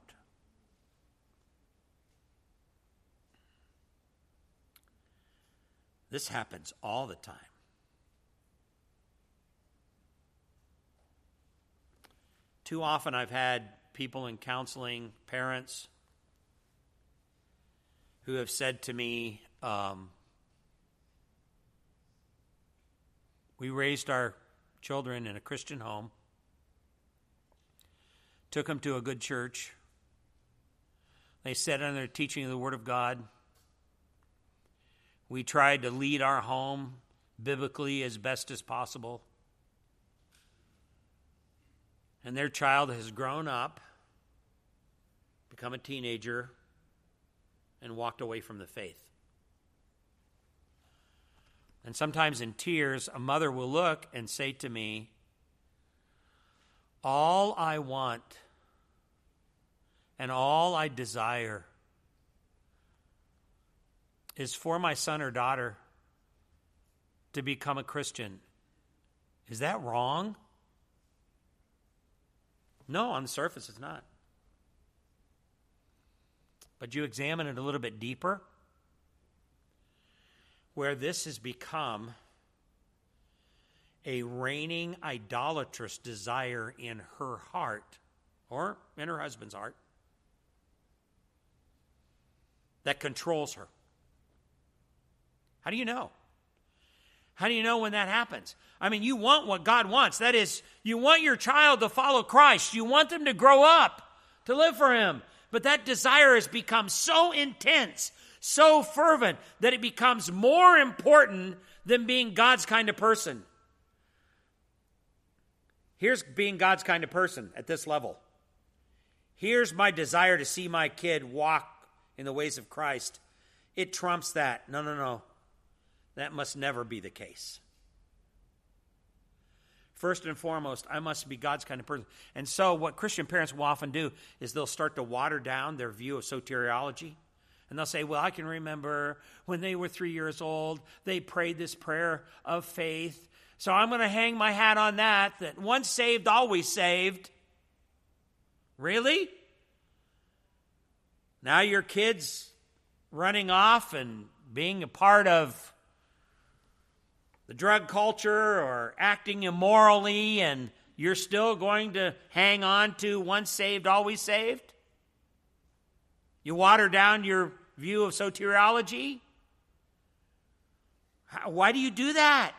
This happens all the time. Too often I've had people in counseling, parents, who have said to me, um, We raised our children in a Christian home, took them to a good church. They sat under the teaching of the Word of God. We tried to lead our home biblically as best as possible and their child has grown up, become a teenager, and walked away from the faith. And sometimes in tears, a mother will look and say to me, All I want and all I desire is for my son or daughter to become a Christian. Is that wrong? No, on the surface, it's not. But you examine it a little bit deeper, where this has become a reigning idolatrous desire in her heart or in her husband's heart that controls her. How do you know? How do you know when that happens? I mean, you want what God wants. That is, you want your child to follow Christ. You want them to grow up, to live for Him. But that desire has become so intense, so fervent, that it becomes more important than being God's kind of person. Here's being God's kind of person at this level. Here's my desire to see my kid walk in the ways of Christ. It trumps that. No, no, no. That must never be the case. First and foremost, I must be God's kind of person. And so, what Christian parents will often do is they'll start to water down their view of soteriology. And they'll say, Well, I can remember when they were three years old, they prayed this prayer of faith so I'm going to hang my hat on that, that once saved, always saved. Really? Now your kid's running off and being a part of the drug culture or acting immorally, and you're still going to hang on to once saved, always saved? You water down your view of soteriology? Why do you do that?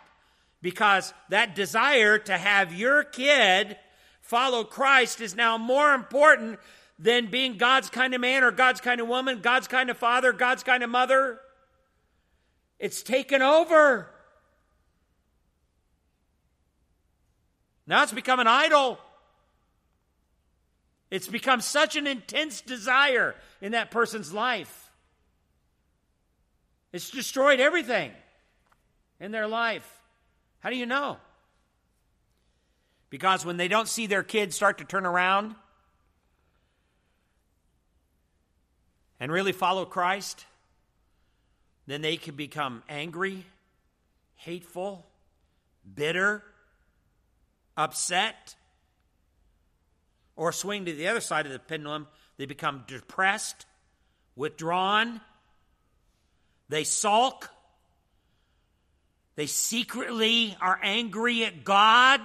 because that desire to have your kid follow Christ is now more important than being God's kind of man or God's kind of woman, God's kind of father, God's kind of mother. It's taken over. Now it's become an idol. It's become such an intense desire in that person's life. It's destroyed everything in their life. How do you know? Because when they don't see their kids start to turn around and really follow Christ, then they can become angry, hateful, bitter, upset, or swing to the other side of the pendulum. They become depressed, withdrawn, they sulk they secretly are angry at God.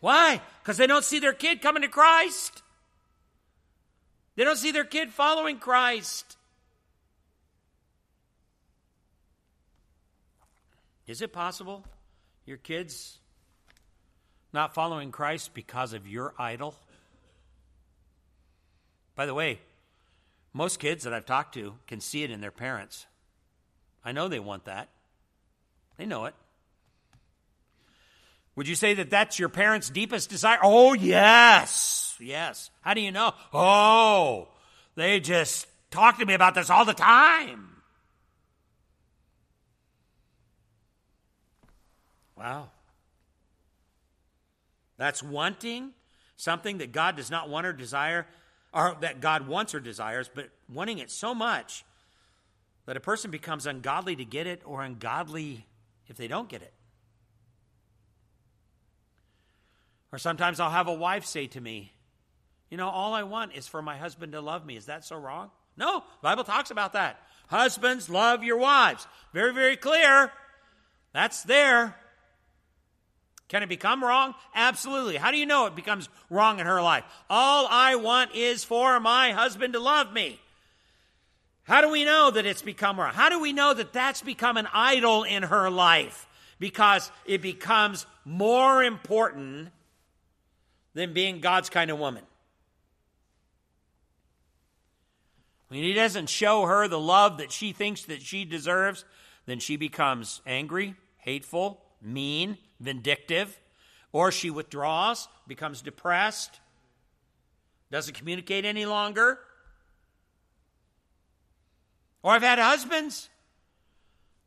Why? Because they don't see their kid coming to Christ. They don't see their kid following Christ. Is it possible your kids not following Christ because of your idol? By the way, most kids that I've talked to can see it in their parents. I know they want that. They know it. Would you say that that's your parents' deepest desire? Oh, yes. Yes. How do you know? Oh, they just talk to me about this all the time. Wow. That's wanting something that God does not want or desire, or that God wants or desires, but wanting it so much that a person becomes ungodly to get it or ungodly if they don't get it. Or sometimes I'll have a wife say to me, You know, all I want is for my husband to love me. Is that so wrong? No, Bible talks about that. Husbands, love your wives. Very, very clear. That's there. Can it become wrong? Absolutely. How do you know it becomes wrong in her life? All I want is for my husband to love me. How do we know that it's become wrong? How do we know that that's become an idol in her life? Because it becomes more important than being God's kind of woman. When he doesn't show her the love that she thinks that she deserves, then she becomes angry, hateful, mean, vindictive, or she withdraws, becomes depressed, doesn't communicate any longer. Or I've had husbands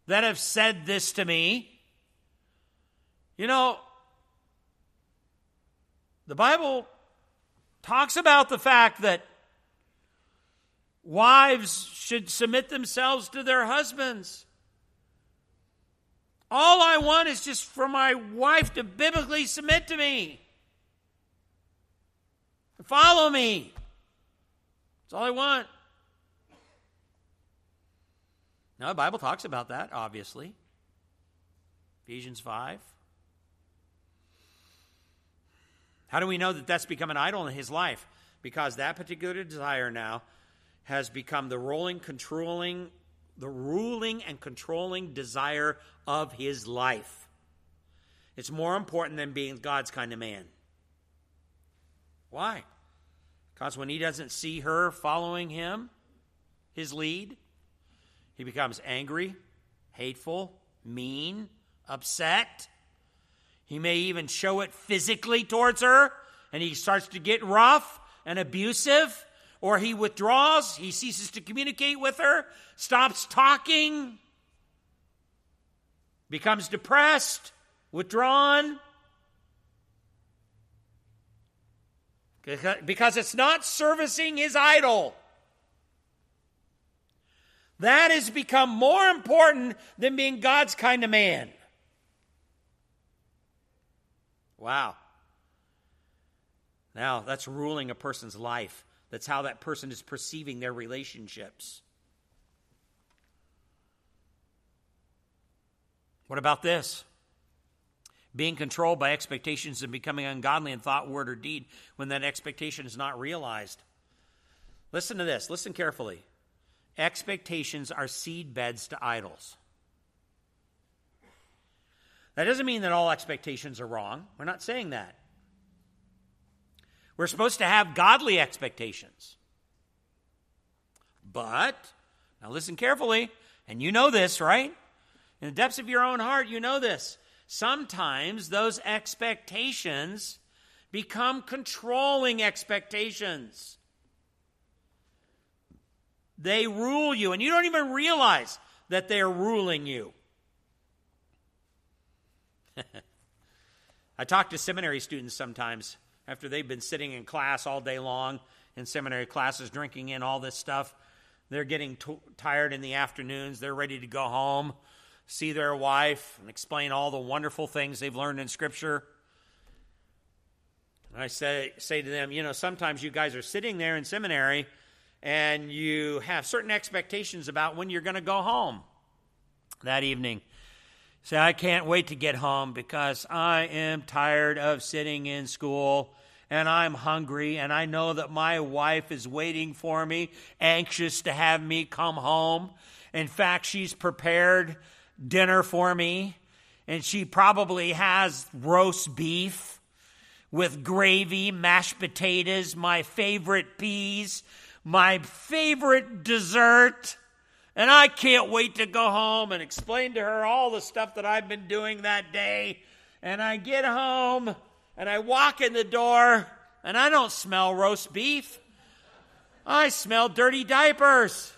that have said this to me. You know, the Bible talks about the fact that wives should submit themselves to their husbands. All I want is just for my wife to biblically submit to me, follow me. That's all I want. Now, the Bible talks about that, obviously. Ephesians 5. How do we know that that's become an idol in his life? Because that particular desire now has become the rolling, controlling, the ruling and controlling desire of his life. It's more important than being God's kind of man. Why? Because when he doesn't see her following him, his lead, he becomes angry, hateful, mean, upset. He may even show it physically towards her, and he starts to get rough and abusive, or he withdraws, he ceases to communicate with her, stops talking, becomes depressed, withdrawn. Because it's not servicing his idol. That has become more important than being God's kind of man. Wow. Now, that's ruling a person's life. That's how that person is perceiving their relationships. What about this? Being controlled by expectations and becoming ungodly in thought, word, or deed when that expectation is not realized. Listen to this. Listen carefully. Expectations are seed beds to idols. That doesn't mean that all expectations are wrong. We're not saying that. We're supposed to have godly expectations. But, now listen carefully, and you know this, right? In the depths of your own heart, you know this. Sometimes those expectations become controlling expectations. They rule you, and you don't even realize that they're ruling you. [laughs] I talk to seminary students sometimes after they've been sitting in class all day long in seminary classes, drinking in all this stuff. They're getting t- tired in the afternoons. They're ready to go home, see their wife, and explain all the wonderful things they've learned in Scripture. And I say, say to them, you know, sometimes you guys are sitting there in seminary and you have certain expectations about when you're going to go home that evening. Say, I can't wait to get home because I am tired of sitting in school and I'm hungry and I know that my wife is waiting for me, anxious to have me come home. In fact, she's prepared dinner for me and she probably has roast beef with gravy, mashed potatoes, my favorite peas, my favorite dessert. And I can't wait to go home and explain to her all the stuff that I've been doing that day. And I get home and I walk in the door and I don't smell roast beef. I smell dirty diapers.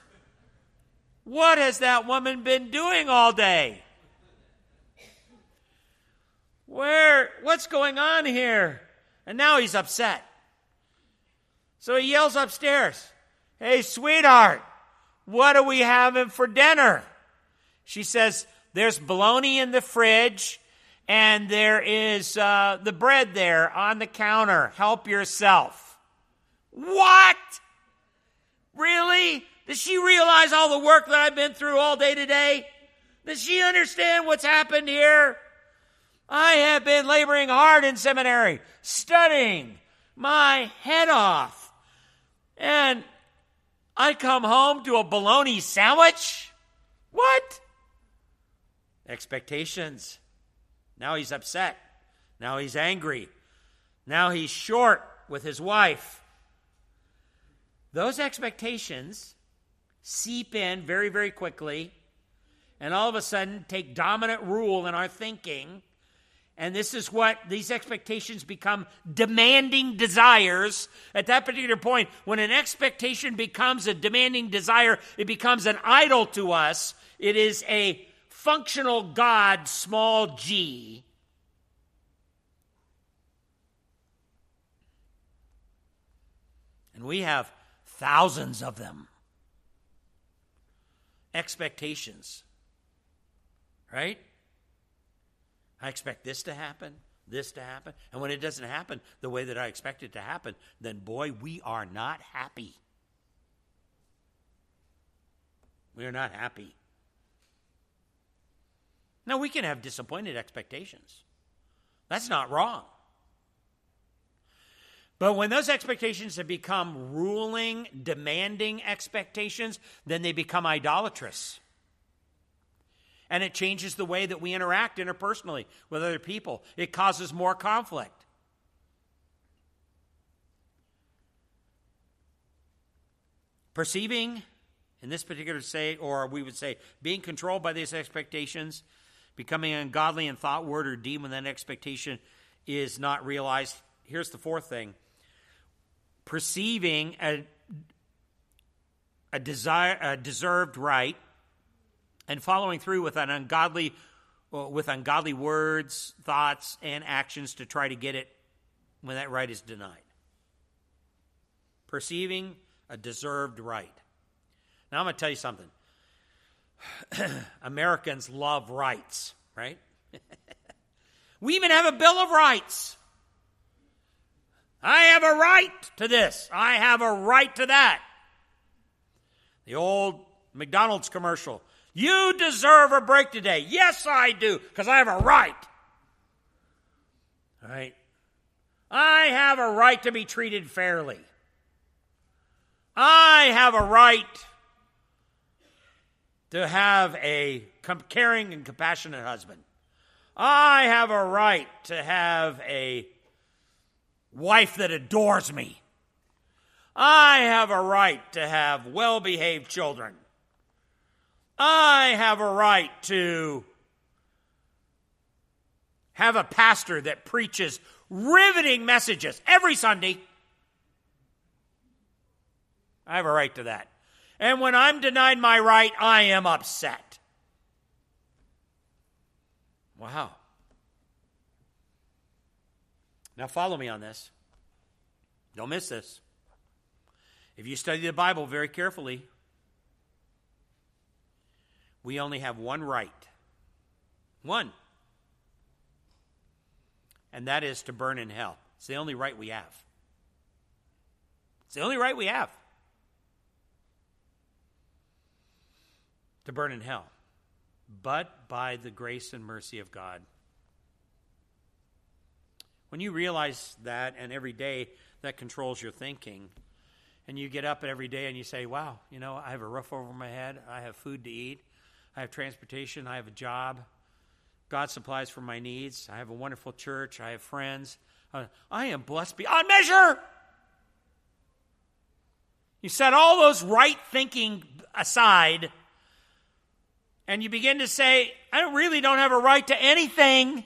What has that woman been doing all day? Where, what's going on here? And now he's upset. So he yells upstairs, Hey, sweetheart, what are we having for dinner? She says, There's bologna in the fridge, and there is uh, the bread there on the counter. Help yourself. What? Really? Does she realize all the work that I've been through all day today? Does she understand what's happened here? I have been laboring hard in seminary, studying my head off. And I come home to a bologna sandwich? What? Expectations. Now he's upset. Now he's angry. Now he's short with his wife. Those expectations seep in very, very quickly and all of a sudden take dominant rule in our thinking and this is what these expectations become demanding desires. At that particular point, when an expectation becomes a demanding desire, it becomes an idol to us. It is a functional God, small g. And we have thousands of them. Expectations. Right? I expect this to happen, this to happen. And when it doesn't happen the way that I expect it to happen, then boy, we are not happy. We are not happy. Now, we can have disappointed expectations. That's not wrong. But when those expectations have become ruling, demanding expectations, then they become idolatrous. And it changes the way that we interact interpersonally with other people. It causes more conflict. Perceiving, in this particular say, or we would say, being controlled by these expectations, becoming ungodly in thought, word, or deed when that expectation is not realized. Here's the fourth thing perceiving a, a, desire, a deserved right and following through with an ungodly uh, with ungodly words, thoughts, and actions to try to get it when that right is denied. Perceiving a deserved right. Now I'm going to tell you something. [clears throat] Americans love rights, right? [laughs] we even have a Bill of Rights. I have a right to this. I have a right to that. The old McDonald's commercial. You deserve a break today. Yes, I do, because I have a right. All right? I have a right to be treated fairly. I have a right to have a caring and compassionate husband. I have a right to have a wife that adores me. I have a right to have well behaved children. I have a right to have a pastor that preaches riveting messages every Sunday. I have a right to that. And when I'm denied my right, I am upset. Wow. Now, follow me on this. Don't miss this. If you study the Bible very carefully, we only have one right. One. And that is to burn in hell. It's the only right we have. It's the only right we have. To burn in hell. But by the grace and mercy of God. When you realize that, and every day that controls your thinking, and you get up every day and you say, Wow, you know, I have a roof over my head, I have food to eat, I have transportation, I have a job. God supplies for my needs. I have a wonderful church. I have friends. Uh, I am blessed beyond measure. You set all those right thinking aside and you begin to say, I really don't have a right to anything.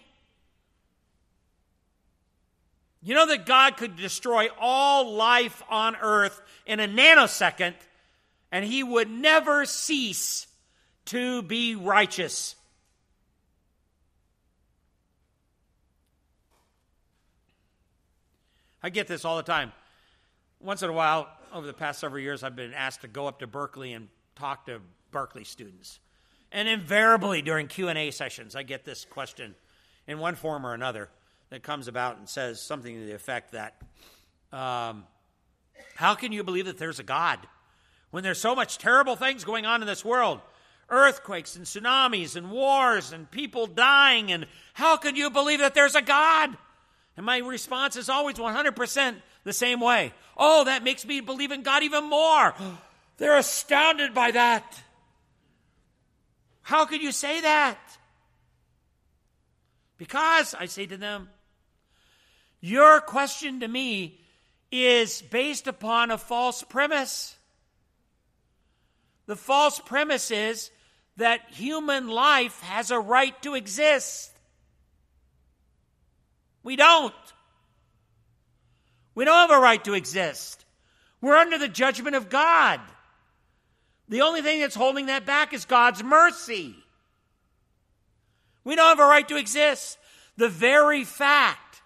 You know that God could destroy all life on earth in a nanosecond and he would never cease to be righteous. I get this all the time. Once in a while, over the past several years, I've been asked to go up to Berkeley and talk to Berkeley students. And invariably during Q&A sessions, I get this question in one form or another that comes about and says something to the effect that, um, how can you believe that there's a God when there's so much terrible things going on in this world? Earthquakes and tsunamis and wars and people dying. And how can you believe that there's a God? And my response is always 100% the same way. Oh, that makes me believe in God even more. [gasps] They're astounded by that. How could you say that? Because, I say to them, your question to me is based upon a false premise. The false premise is that human life has a right to exist. We don't. We don't have a right to exist. We're under the judgment of God. The only thing that's holding that back is God's mercy. We don't have a right to exist. The very fact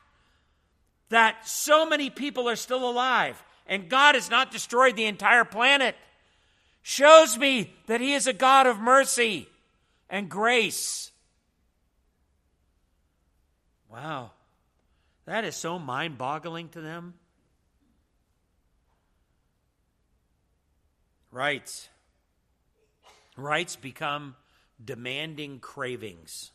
that so many people are still alive and God has not destroyed the entire planet shows me that He is a God of mercy and grace. Wow. That is so mind boggling to them. Rights. Rights become demanding cravings.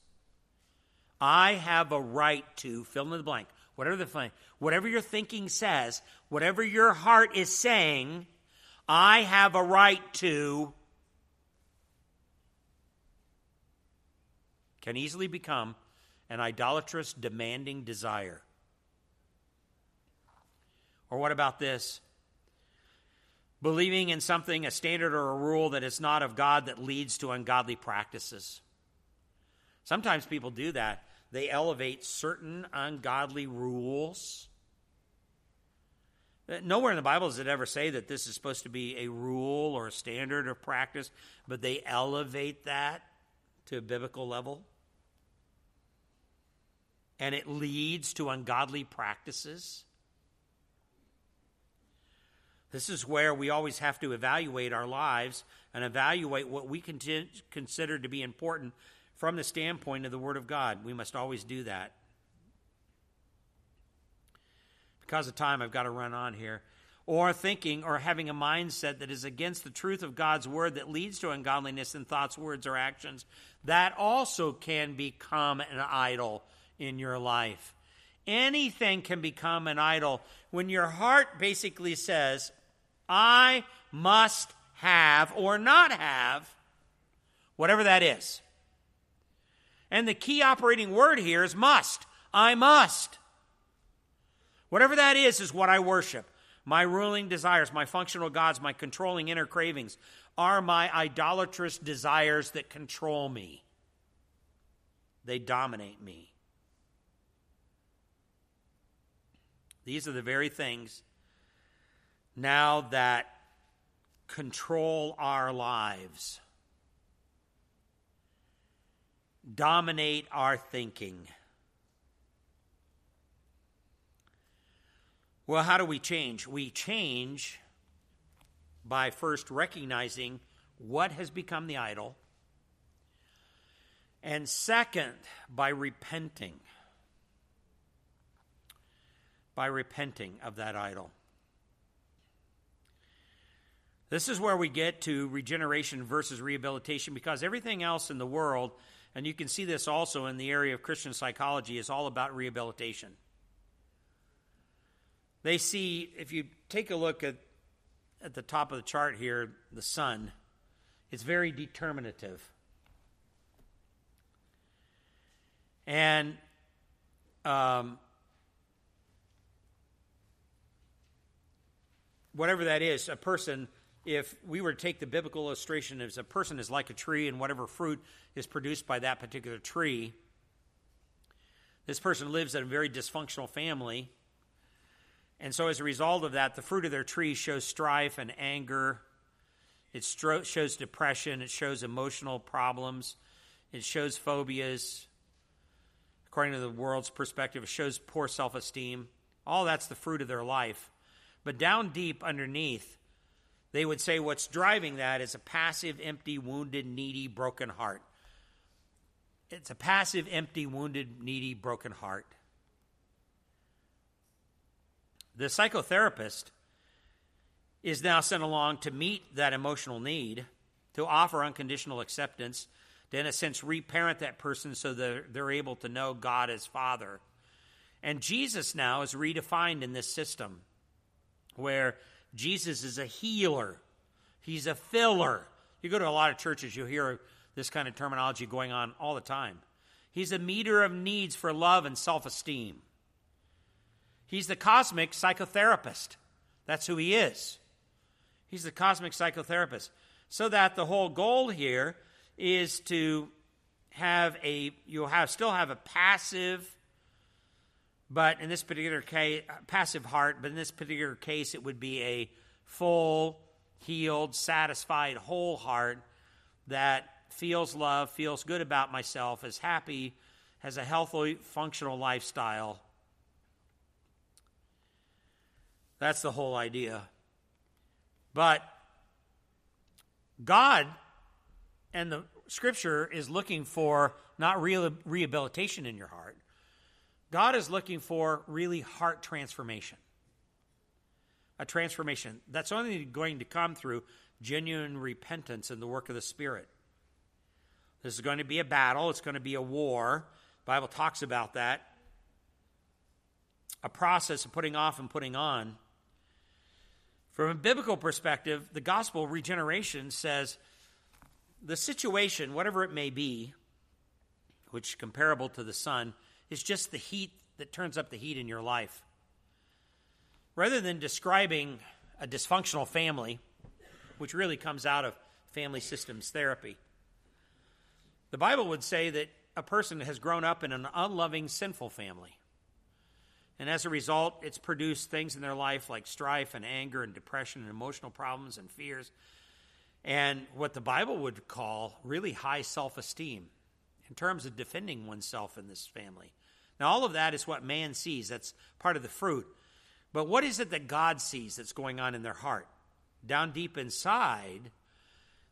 I have a right to fill in the blank, whatever the whatever your thinking says, whatever your heart is saying, I have a right to can easily become an idolatrous, demanding desire. Or what about this? Believing in something, a standard or a rule that is not of God that leads to ungodly practices. Sometimes people do that. They elevate certain ungodly rules. Nowhere in the Bible does it ever say that this is supposed to be a rule or a standard of practice, but they elevate that to a biblical level. And it leads to ungodly practices. This is where we always have to evaluate our lives and evaluate what we consider to be important from the standpoint of the Word of God. We must always do that. Because of time, I've got to run on here. Or thinking or having a mindset that is against the truth of God's Word that leads to ungodliness in thoughts, words, or actions. That also can become an idol in your life. Anything can become an idol when your heart basically says, I must have or not have whatever that is. And the key operating word here is must. I must. Whatever that is, is what I worship. My ruling desires, my functional gods, my controlling inner cravings are my idolatrous desires that control me. They dominate me. These are the very things now that control our lives, dominate our thinking. Well, how do we change? We change by first recognizing what has become the idol, and second, by repenting. By repenting of that idol. This is where we get to regeneration versus rehabilitation because everything else in the world, and you can see this also in the area of Christian psychology, is all about rehabilitation. They see, if you take a look at, at the top of the chart here, the sun, it's very determinative. And um, whatever that is, a person if we were to take the biblical illustration as a person is like a tree and whatever fruit is produced by that particular tree, this person lives in a very dysfunctional family. And so, as a result of that, the fruit of their tree shows strife and anger. It stro- shows depression. It shows emotional problems. It shows phobias. According to the world's perspective, it shows poor self esteem. All that's the fruit of their life. But down deep underneath, they would say what's driving that is a passive, empty, wounded, needy, broken heart. It's a passive, empty, wounded, needy, broken heart. The psychotherapist is now sent along to meet that emotional need, to offer unconditional acceptance, to, in a sense, reparent that person so that they're able to know God as Father. And Jesus now is redefined in this system where Jesus is a healer, he's a filler. You go to a lot of churches, you'll hear this kind of terminology going on all the time. He's a meter of needs for love and self esteem. He's the cosmic psychotherapist. That's who he is. He's the cosmic psychotherapist. So that the whole goal here is to have a, you'll have, still have a passive but in this particular case, passive heart, but in this particular case, it would be a full, healed, satisfied, whole heart that feels love, feels good about myself, is happy, has a healthy, functional lifestyle. That's the whole idea. But God and the scripture is looking for not rehabilitation in your heart, God is looking for really heart transformation. A transformation that's only going to come through genuine repentance and the work of the Spirit. This is going to be a battle, it's going to be a war. The Bible talks about that. A process of putting off and putting on. From a biblical perspective, the gospel regeneration says the situation, whatever it may be, which is comparable to the sun, is just the heat that turns up the heat in your life. Rather than describing a dysfunctional family, which really comes out of family systems therapy, the Bible would say that a person has grown up in an unloving, sinful family. And as a result, it's produced things in their life like strife and anger and depression and emotional problems and fears. And what the Bible would call really high self esteem in terms of defending oneself in this family. Now, all of that is what man sees. That's part of the fruit. But what is it that God sees that's going on in their heart? Down deep inside,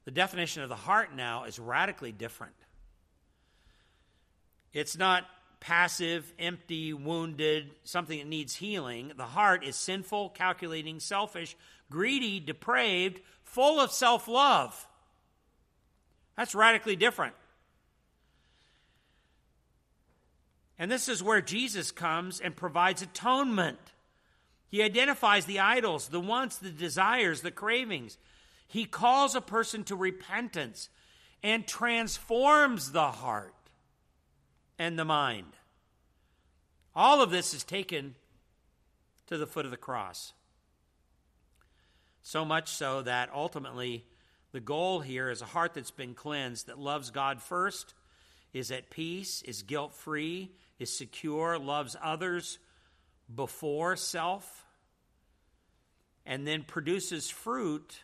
the definition of the heart now is radically different. It's not passive, empty, wounded, something that needs healing. The heart is sinful, calculating, selfish, greedy, depraved, full of self love. That's radically different. And this is where Jesus comes and provides atonement. He identifies the idols, the wants, the desires, the cravings. He calls a person to repentance and transforms the heart and the mind. All of this is taken to the foot of the cross. So much so that ultimately the goal here is a heart that's been cleansed, that loves God first, is at peace, is guilt free, is secure, loves others before self, and then produces fruit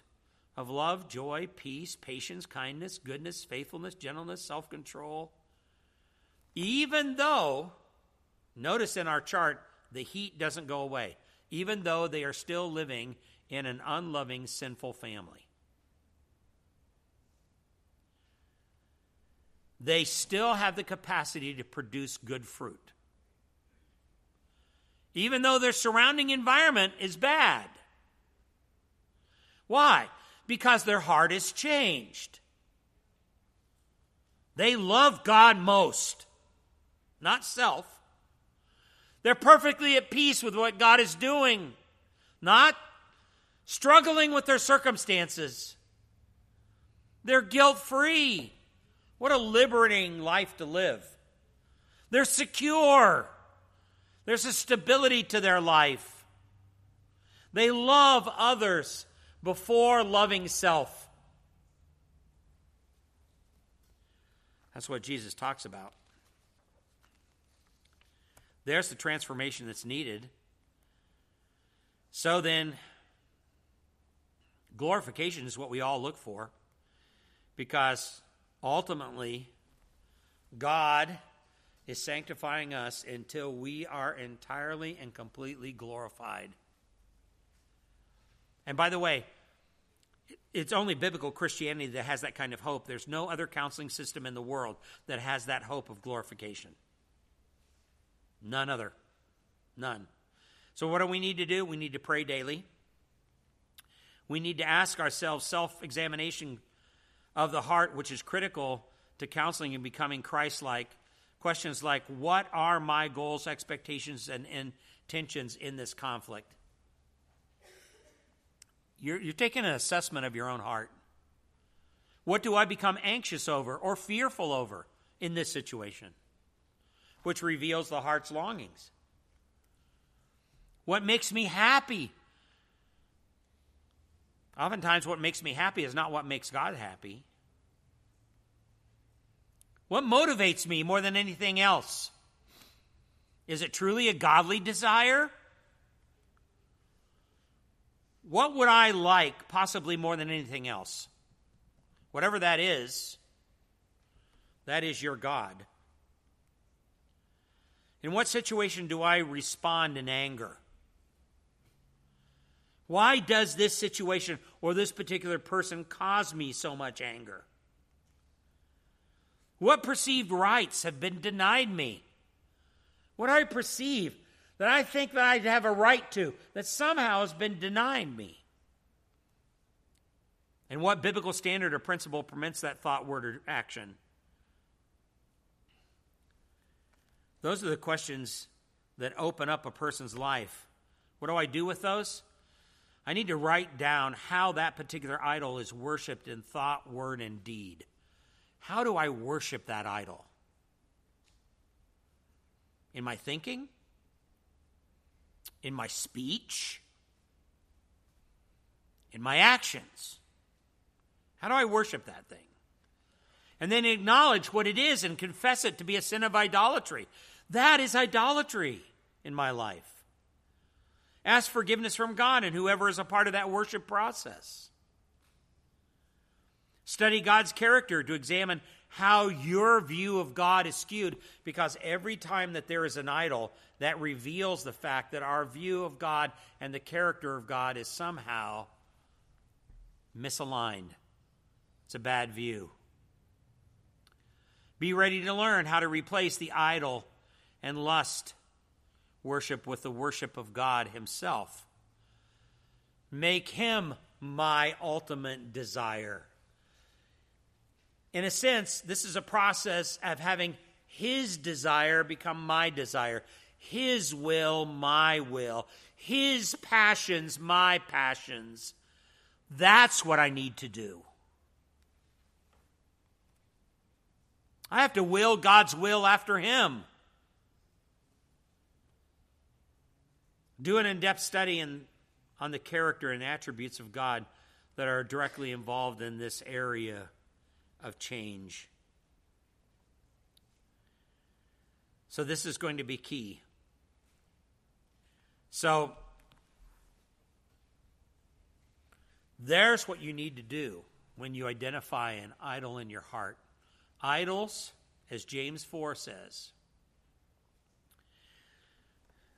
of love, joy, peace, patience, kindness, goodness, faithfulness, gentleness, self control even though, notice in our chart, the heat doesn't go away, even though they are still living in an unloving, sinful family. They still have the capacity to produce good fruit. Even though their surrounding environment is bad. Why? Because their heart is changed. They love God most not self. They're perfectly at peace with what God is doing, not struggling with their circumstances. They're guilt free. What a liberating life to live. They're secure. There's a stability to their life. They love others before loving self. That's what Jesus talks about. There's the transformation that's needed. So then, glorification is what we all look for because ultimately, God is sanctifying us until we are entirely and completely glorified. And by the way, it's only biblical Christianity that has that kind of hope. There's no other counseling system in the world that has that hope of glorification. None other. None. So, what do we need to do? We need to pray daily. We need to ask ourselves self examination of the heart, which is critical to counseling and becoming Christ like. Questions like What are my goals, expectations, and intentions in this conflict? You're, you're taking an assessment of your own heart. What do I become anxious over or fearful over in this situation? Which reveals the heart's longings. What makes me happy? Oftentimes, what makes me happy is not what makes God happy. What motivates me more than anything else? Is it truly a godly desire? What would I like, possibly more than anything else? Whatever that is, that is your God. In what situation do I respond in anger? Why does this situation or this particular person cause me so much anger? What perceived rights have been denied me? What I perceive that I think that I have a right to that somehow has been denied me? And what biblical standard or principle permits that thought, word, or action? Those are the questions that open up a person's life. What do I do with those? I need to write down how that particular idol is worshiped in thought, word, and deed. How do I worship that idol? In my thinking? In my speech? In my actions? How do I worship that thing? And then acknowledge what it is and confess it to be a sin of idolatry. That is idolatry in my life. Ask forgiveness from God and whoever is a part of that worship process. Study God's character to examine how your view of God is skewed, because every time that there is an idol, that reveals the fact that our view of God and the character of God is somehow misaligned. It's a bad view. Be ready to learn how to replace the idol and lust worship with the worship of God Himself. Make Him my ultimate desire. In a sense, this is a process of having His desire become my desire, His will, my will, His passions, my passions. That's what I need to do. I have to will God's will after Him. Do an in depth study in, on the character and attributes of God that are directly involved in this area of change. So, this is going to be key. So, there's what you need to do when you identify an idol in your heart. Idols, as James 4 says,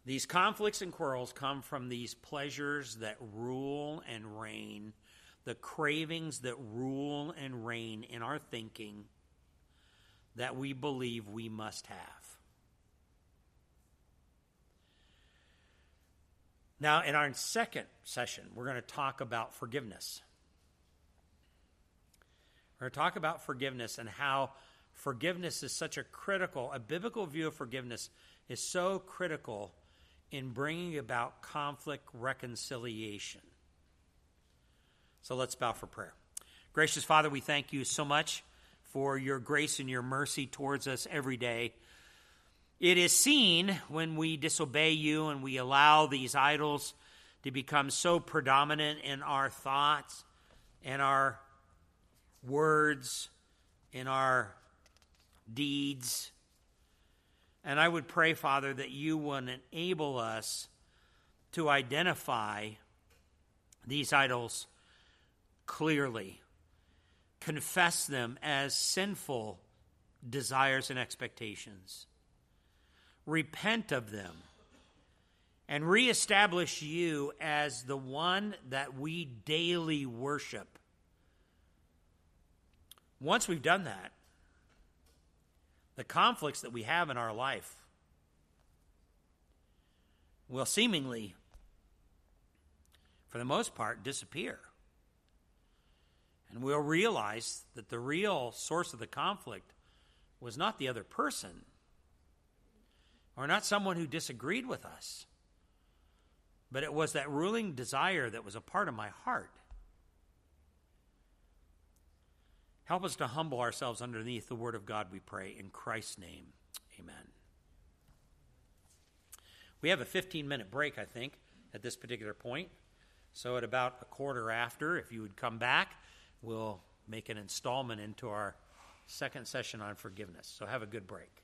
these conflicts and quarrels come from these pleasures that rule and reign, the cravings that rule and reign in our thinking that we believe we must have. Now, in our second session, we're going to talk about forgiveness. We're going to talk about forgiveness and how forgiveness is such a critical, a biblical view of forgiveness is so critical in bringing about conflict reconciliation. So let's bow for prayer. Gracious Father, we thank you so much for your grace and your mercy towards us every day. It is seen when we disobey you and we allow these idols to become so predominant in our thoughts and our words, in our deeds and I would pray, Father, that you would enable us to identify these idols clearly, confess them as sinful desires and expectations, repent of them, and reestablish you as the one that we daily worship. Once we've done that, the conflicts that we have in our life will seemingly, for the most part, disappear. And we'll realize that the real source of the conflict was not the other person or not someone who disagreed with us, but it was that ruling desire that was a part of my heart. Help us to humble ourselves underneath the Word of God, we pray. In Christ's name, amen. We have a 15 minute break, I think, at this particular point. So, at about a quarter after, if you would come back, we'll make an installment into our second session on forgiveness. So, have a good break.